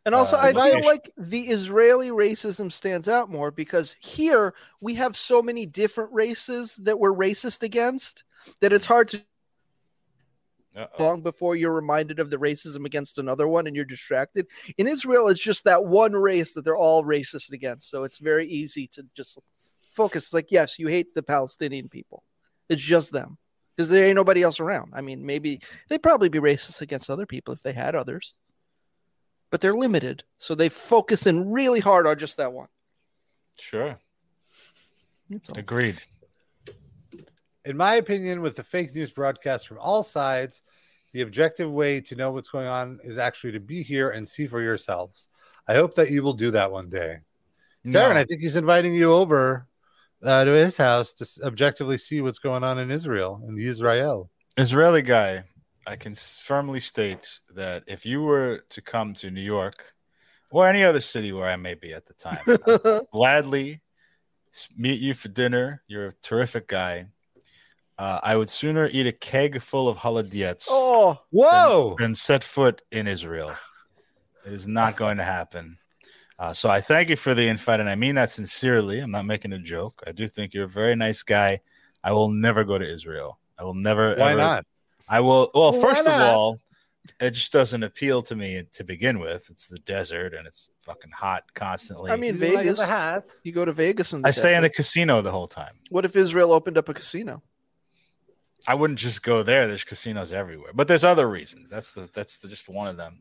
And also, uh, I feel location. like the Israeli racism stands out more because here we have so many different races that we're racist against that it's hard to uh-oh. long before you're reminded of the racism against another one and you're distracted. In Israel, it's just that one race that they're all racist against. So it's very easy to just focus. It's like, yes, you hate the Palestinian people. It's just them because there ain't nobody else around. I mean, maybe they'd probably be racist against other people if they had others, but they're limited. So they focus in really hard on just that one. Sure. That's all. Agreed. in my opinion, with the fake news broadcast from all sides, the objective way to know what's going on is actually to be here and see for yourselves. I hope that you will do that one day. No. Darren, I think he's inviting you over uh, to his house to objectively see what's going on in Israel and Israel. Israeli guy, I can firmly state that if you were to come to New York or any other city where I may be at the time, gladly meet you for dinner. You're a terrific guy. Uh, I would sooner eat a keg full of haladiets oh, Whoa! than set foot in Israel. It is not going to happen. Uh, so I thank you for the invite, and I mean that sincerely. I'm not making a joke. I do think you're a very nice guy. I will never go to Israel. I will never. Why ever- not? I will. Well, Why first of all, it just doesn't appeal to me to begin with. It's the desert and it's fucking hot constantly. I mean, You Vegas. the hat? You go to Vegas and I stay in a casino the whole time. What if Israel opened up a casino? I wouldn't just go there. There's casinos everywhere, but there's other reasons. That's the that's the, just one of them.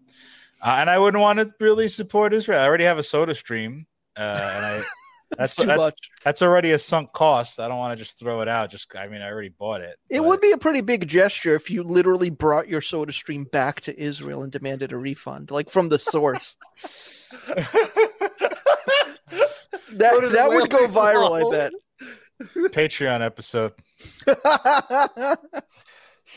Uh, and I wouldn't want to really support Israel. I already have a Soda Stream, uh, and I that's too that's, much. that's already a sunk cost. I don't want to just throw it out. Just I mean, I already bought it. It but- would be a pretty big gesture if you literally brought your soda stream back to Israel and demanded a refund, like from the source. that Go that would go whale viral, I bet. Patreon episode.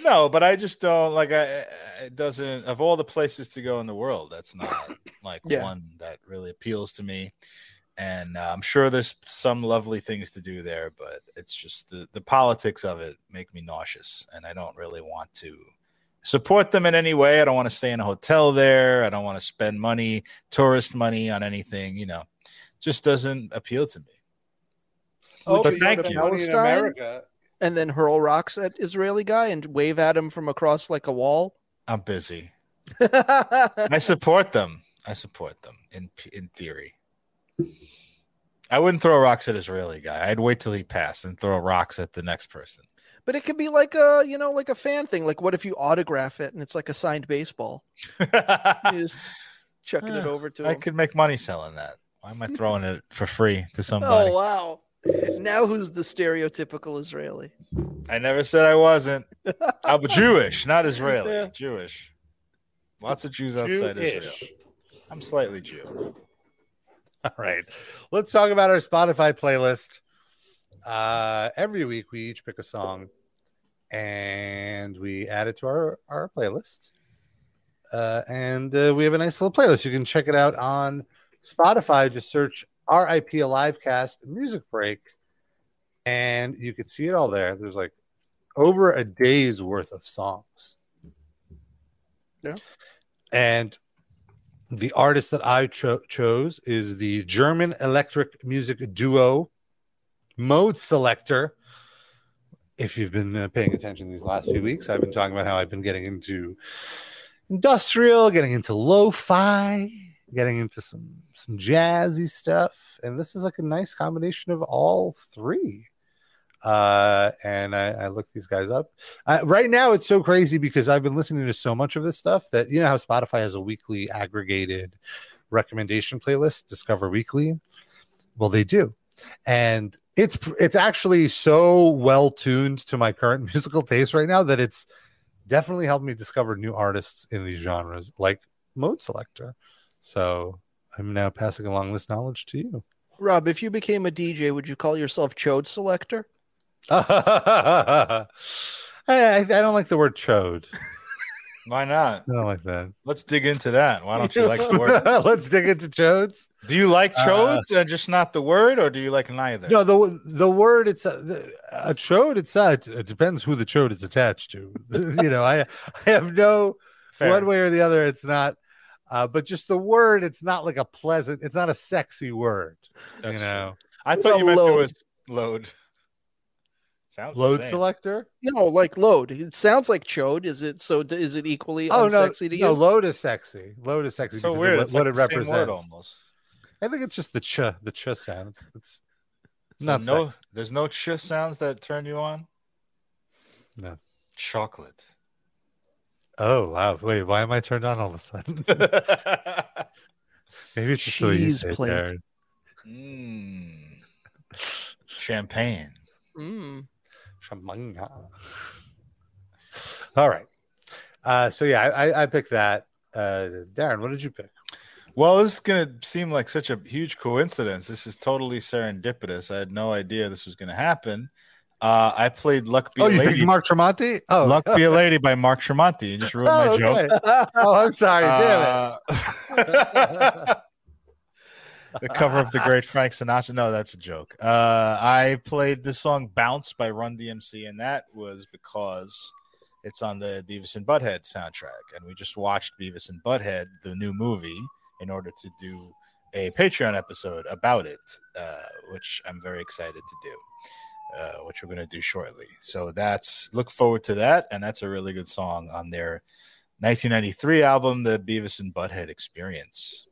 No, but I just don't like. I it doesn't of all the places to go in the world. That's not like Yeah. one that really appeals to me. And uh, I'm sure there's some lovely things to do there, but it's just the the politics of it make me nauseous, and I don't really want to support them in any way. I don't want to stay in a hotel there. I don't want to spend money, tourist money, on anything. You know, just doesn't appeal to me. Oh, but you thank to you. Palestine? and then hurl rocks at Israeli guy and wave at him from across like a wall. I'm busy. I support them. I support them in in theory. I wouldn't throw rocks at Israeli guy. I'd wait till he passed and throw rocks at the next person. But it could be like a you know like a fan thing. Like what if you autograph it and it's like a signed baseball? you just chucking it over to him. I him. could make money selling that. Why am I throwing it for free to oh, somebody? Oh wow! Now who's the stereotypical Israeli? I never said I wasn't. I'm Jewish, not Israeli. Yeah. Jewish. Lots of Jews outside Jewish. Israel. I'm slightly Jew. All right. Let's talk about our Spotify playlist. Uh, every week we each pick a song and we add it to our, our playlist. Uh, and uh, we have a nice little playlist. You can check it out on Spotify. Just search RIP Alivecast Music Break and you can see it all there. There's like over a day's worth of songs. Yeah. And the artist that I cho- chose is the German electric music duo Modeselektor. If you've been uh, paying attention these last few weeks, I've been talking about how I've been getting into industrial, getting into lo-fi, getting into some some jazzy stuff, and this is like a nice combination of all three. Uh, and I, I looked these guys up. Uh, right now, it's so crazy because I've been listening to so much of this stuff that you know how Spotify has a weekly aggregated recommendation playlist, Discover Weekly. Well, they do, and it's it's actually so well tuned to my current musical taste right now that it's definitely helped me discover new artists in these genres, like Modeselektor. So I'm now passing along this knowledge to you. Rob, if you became a DJ, would you call yourself Chode Selector? I, I I don't like the word chode. Why not? I don't like that. Let's dig into that. Why don't you like the word? Let's dig into chodes. Do you like Uh, chodes and just not the word, or do you like neither? No, the the word it's a, a chode. It's a, it depends who the chode is attached to. you know, I I have no Fair. one way or the other. It's not. Uh, but just the word, it's not like a pleasant. It's not a sexy word. That's you true. know, I What thought you meant it was load. Sounds load same. selector. No, like load. It sounds like Chode. Is it so? Is it equally Oh no, to you? no, load is sexy. Load is sexy. So weird. What, It's what like it the same word represents. almost. I think it's just the ch, the ch sound. It's, it's So not no, sexy. there's no ch sounds that turn you on. No. Chocolate. Oh wow! Wait, why am I turned on all of a sudden? Maybe it's just the way Cheese say plate. Mm. Champagne. Mm. Champagne. All right. Uh, so yeah, I, I, I picked that. Uh, Darren, what did you pick? Well, this is gonna seem like such a huge coincidence. This is totally serendipitous. I had no idea this was gonna happen. Uh, I played "Luck Be Oh, a Lady." picked Mark Tremonti? Oh, "Luck Be a Lady" by Mark Tremonti. You just ruined my oh, joke. oh, I'm sorry. Damn Uh, the cover of the great Frank Sinatra. No, that's a joke. Uh, I played the song "Bounce" by Run DMC, and that was because it's on the Beavis and Butthead soundtrack, and we just watched Beavis and Butthead, the new movie, in order to do a Patreon episode about it, uh, which I'm very excited to do. Uh, which we're going to do shortly. So that's look forward to that, and that's a really good song on their 1993 album, The Beavis and Butthead Experience.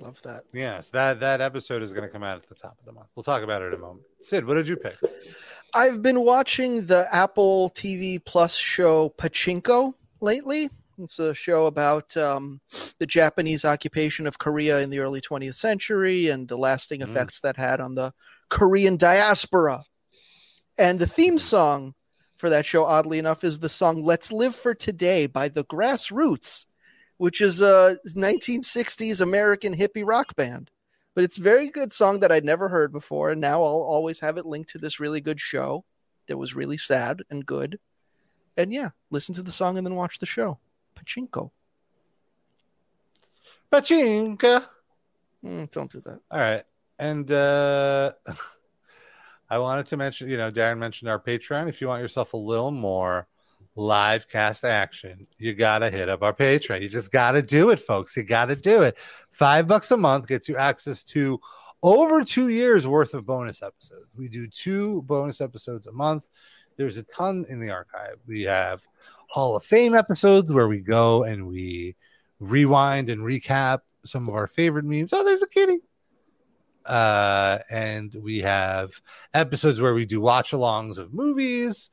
Love that. Yes, that that episode is going to come out at the top of the month. We'll talk about it in a moment. Sid, what did you pick? I've been watching the Apple TV Plus show Pachinko lately. It's a show about um, the Japanese occupation of Korea in the early 20th century and the lasting Mm. effects that had on the Korean diaspora. And the theme song for that show, oddly enough, is the song Let's Live for Today by the Grassroots, which is a 1960s American hippie rock band. But it's a very good song that I'd never heard before. And now I'll always have it linked to this really good show that was really sad and good. and yeah, listen to the song and then watch the show. Pachinko. Pachinko. Mm, don't do that. All right. And uh I wanted to mention, you know, Darren mentioned our Patreon. If you want yourself a little more live cast action, you gotta hit up our Patreon. You just gotta do it, folks. You gotta do it. Five bucks a month gets you access to over two years worth of bonus episodes. We do two bonus episodes a month. There's a ton in the archive. We have Hall of Fame episodes where we go and we rewind and recap some of our favorite memes. Oh, there's a kitty. Uh, and we have episodes where we do watch alongs of movies,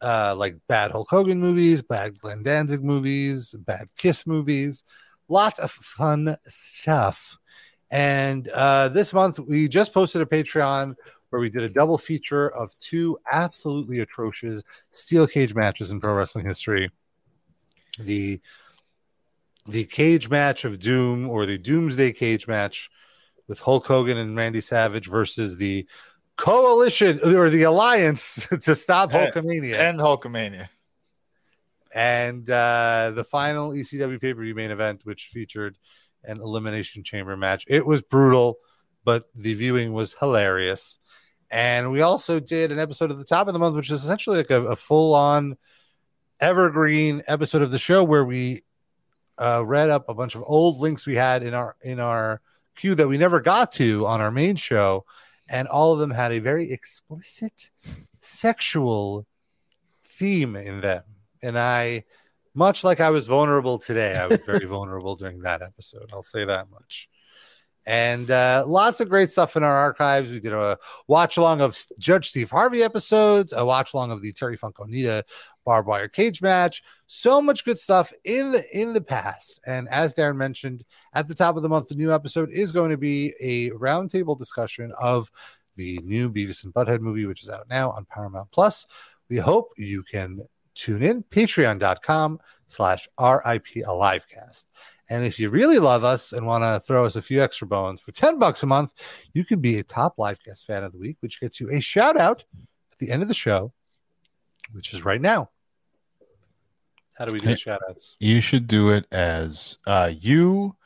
uh, like bad Hulk Hogan movies, bad Glenn Danzig movies, bad Kiss movies, lots of fun stuff. And uh, this month we just posted a Patreon where we did a double feature of two absolutely atrocious steel cage matches in pro wrestling history. The the cage match of doom or the doomsday cage match with Hulk Hogan and Randy Savage versus the coalition or the alliance to stop Hulkamania and Hulkamania. And uh, the final ECW pay per view main event, which featured an elimination chamber match. It was brutal, but the viewing was hilarious. And we also did an episode at the top of the month, which is essentially like a, a full on evergreen episode of the show where we uh, read up a bunch of old links we had in our in our queue that we never got to on our main show, and all of them had a very explicit sexual theme in them. And I, much like I was vulnerable today, I was very vulnerable during that episode. I'll say that much. And uh, lots of great stuff in our archives. We did a watch along of Judge Steve Harvey episodes, a watch along of the Terry Funk Onita barbed wire cage match. So much good stuff in the in the past. And as Darren mentioned at the top of the month, the new episode is going to be a roundtable discussion of the new Beavis and Butthead movie, which is out now on Paramount Plus. We hope you can tune in patreon.com slash RIP Alivecast. And if you really love us and want to throw us a few extra bones for 10 bucks a month, you can be a top Livecast fan of the week, which gets you a shout out at the end of the show, which is right now. How do we do Hey, shout outs? You should do it as uh, you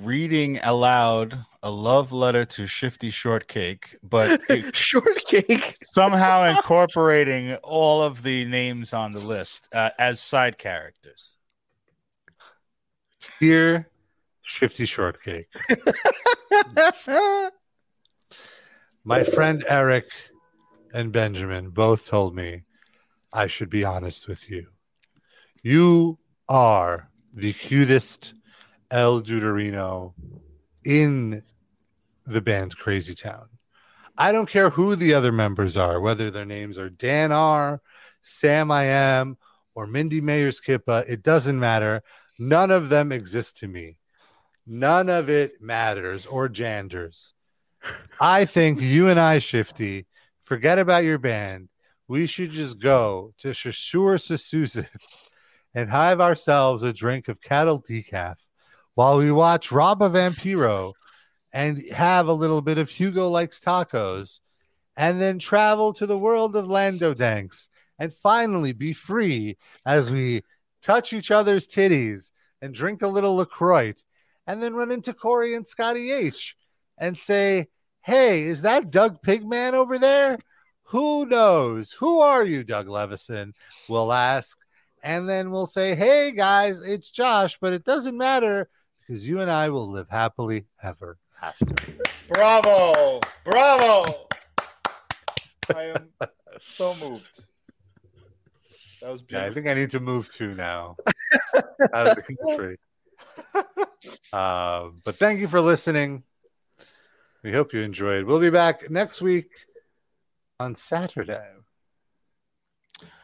reading aloud a love letter to Shifty Shortcake, but Shortcake somehow incorporating all of the names on the list uh, as side characters. Dear Shifty Shortcake, my friend Eric and Benjamin both told me I should be honest with you. You are the cutest El Deuterino in the band Crazy Town. I don't care who the other members are, whether their names are Dan R, Sam I Am, or Mindy Mayers Kippa. It doesn't matter. None of them exist to me. None of it matters or janders. I think you and I, Shifty, forget about your band. We should just go to Shashur Sasusa and have ourselves a drink of cattle decaf while we watch Rob Vampiro and have a little bit of Hugo Likes Tacos and then travel to the world of Lando Danks and finally be free as we touch each other's titties and drink a little LaCroix and then run into Corey and Scotty H and say, Hey, is that Doug Pigman over there? Who knows? Who are you, Doug Levison? We'll ask. And then we'll say, Hey, guys, it's Josh, but it doesn't matter because you and I will live happily ever after. Bravo! Bravo! I am so moved. That was beautiful. Yeah, I think I need to move to now out of the country. Um, but thank you for listening. We hope you enjoyed. We'll be back next week on Saturday.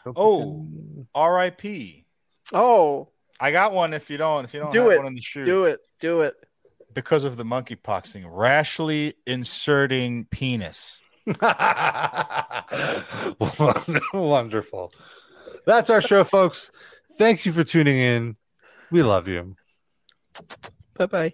Hope Oh, can- R.I.P. Oh, I got one. If you don't, if you don't do have it. one in the shoe, Do it. Do it. because of the monkeypox thing. Rashly inserting penis. Wonderful. That's our show, folks. Thank you for tuning in. We love you. Bye bye.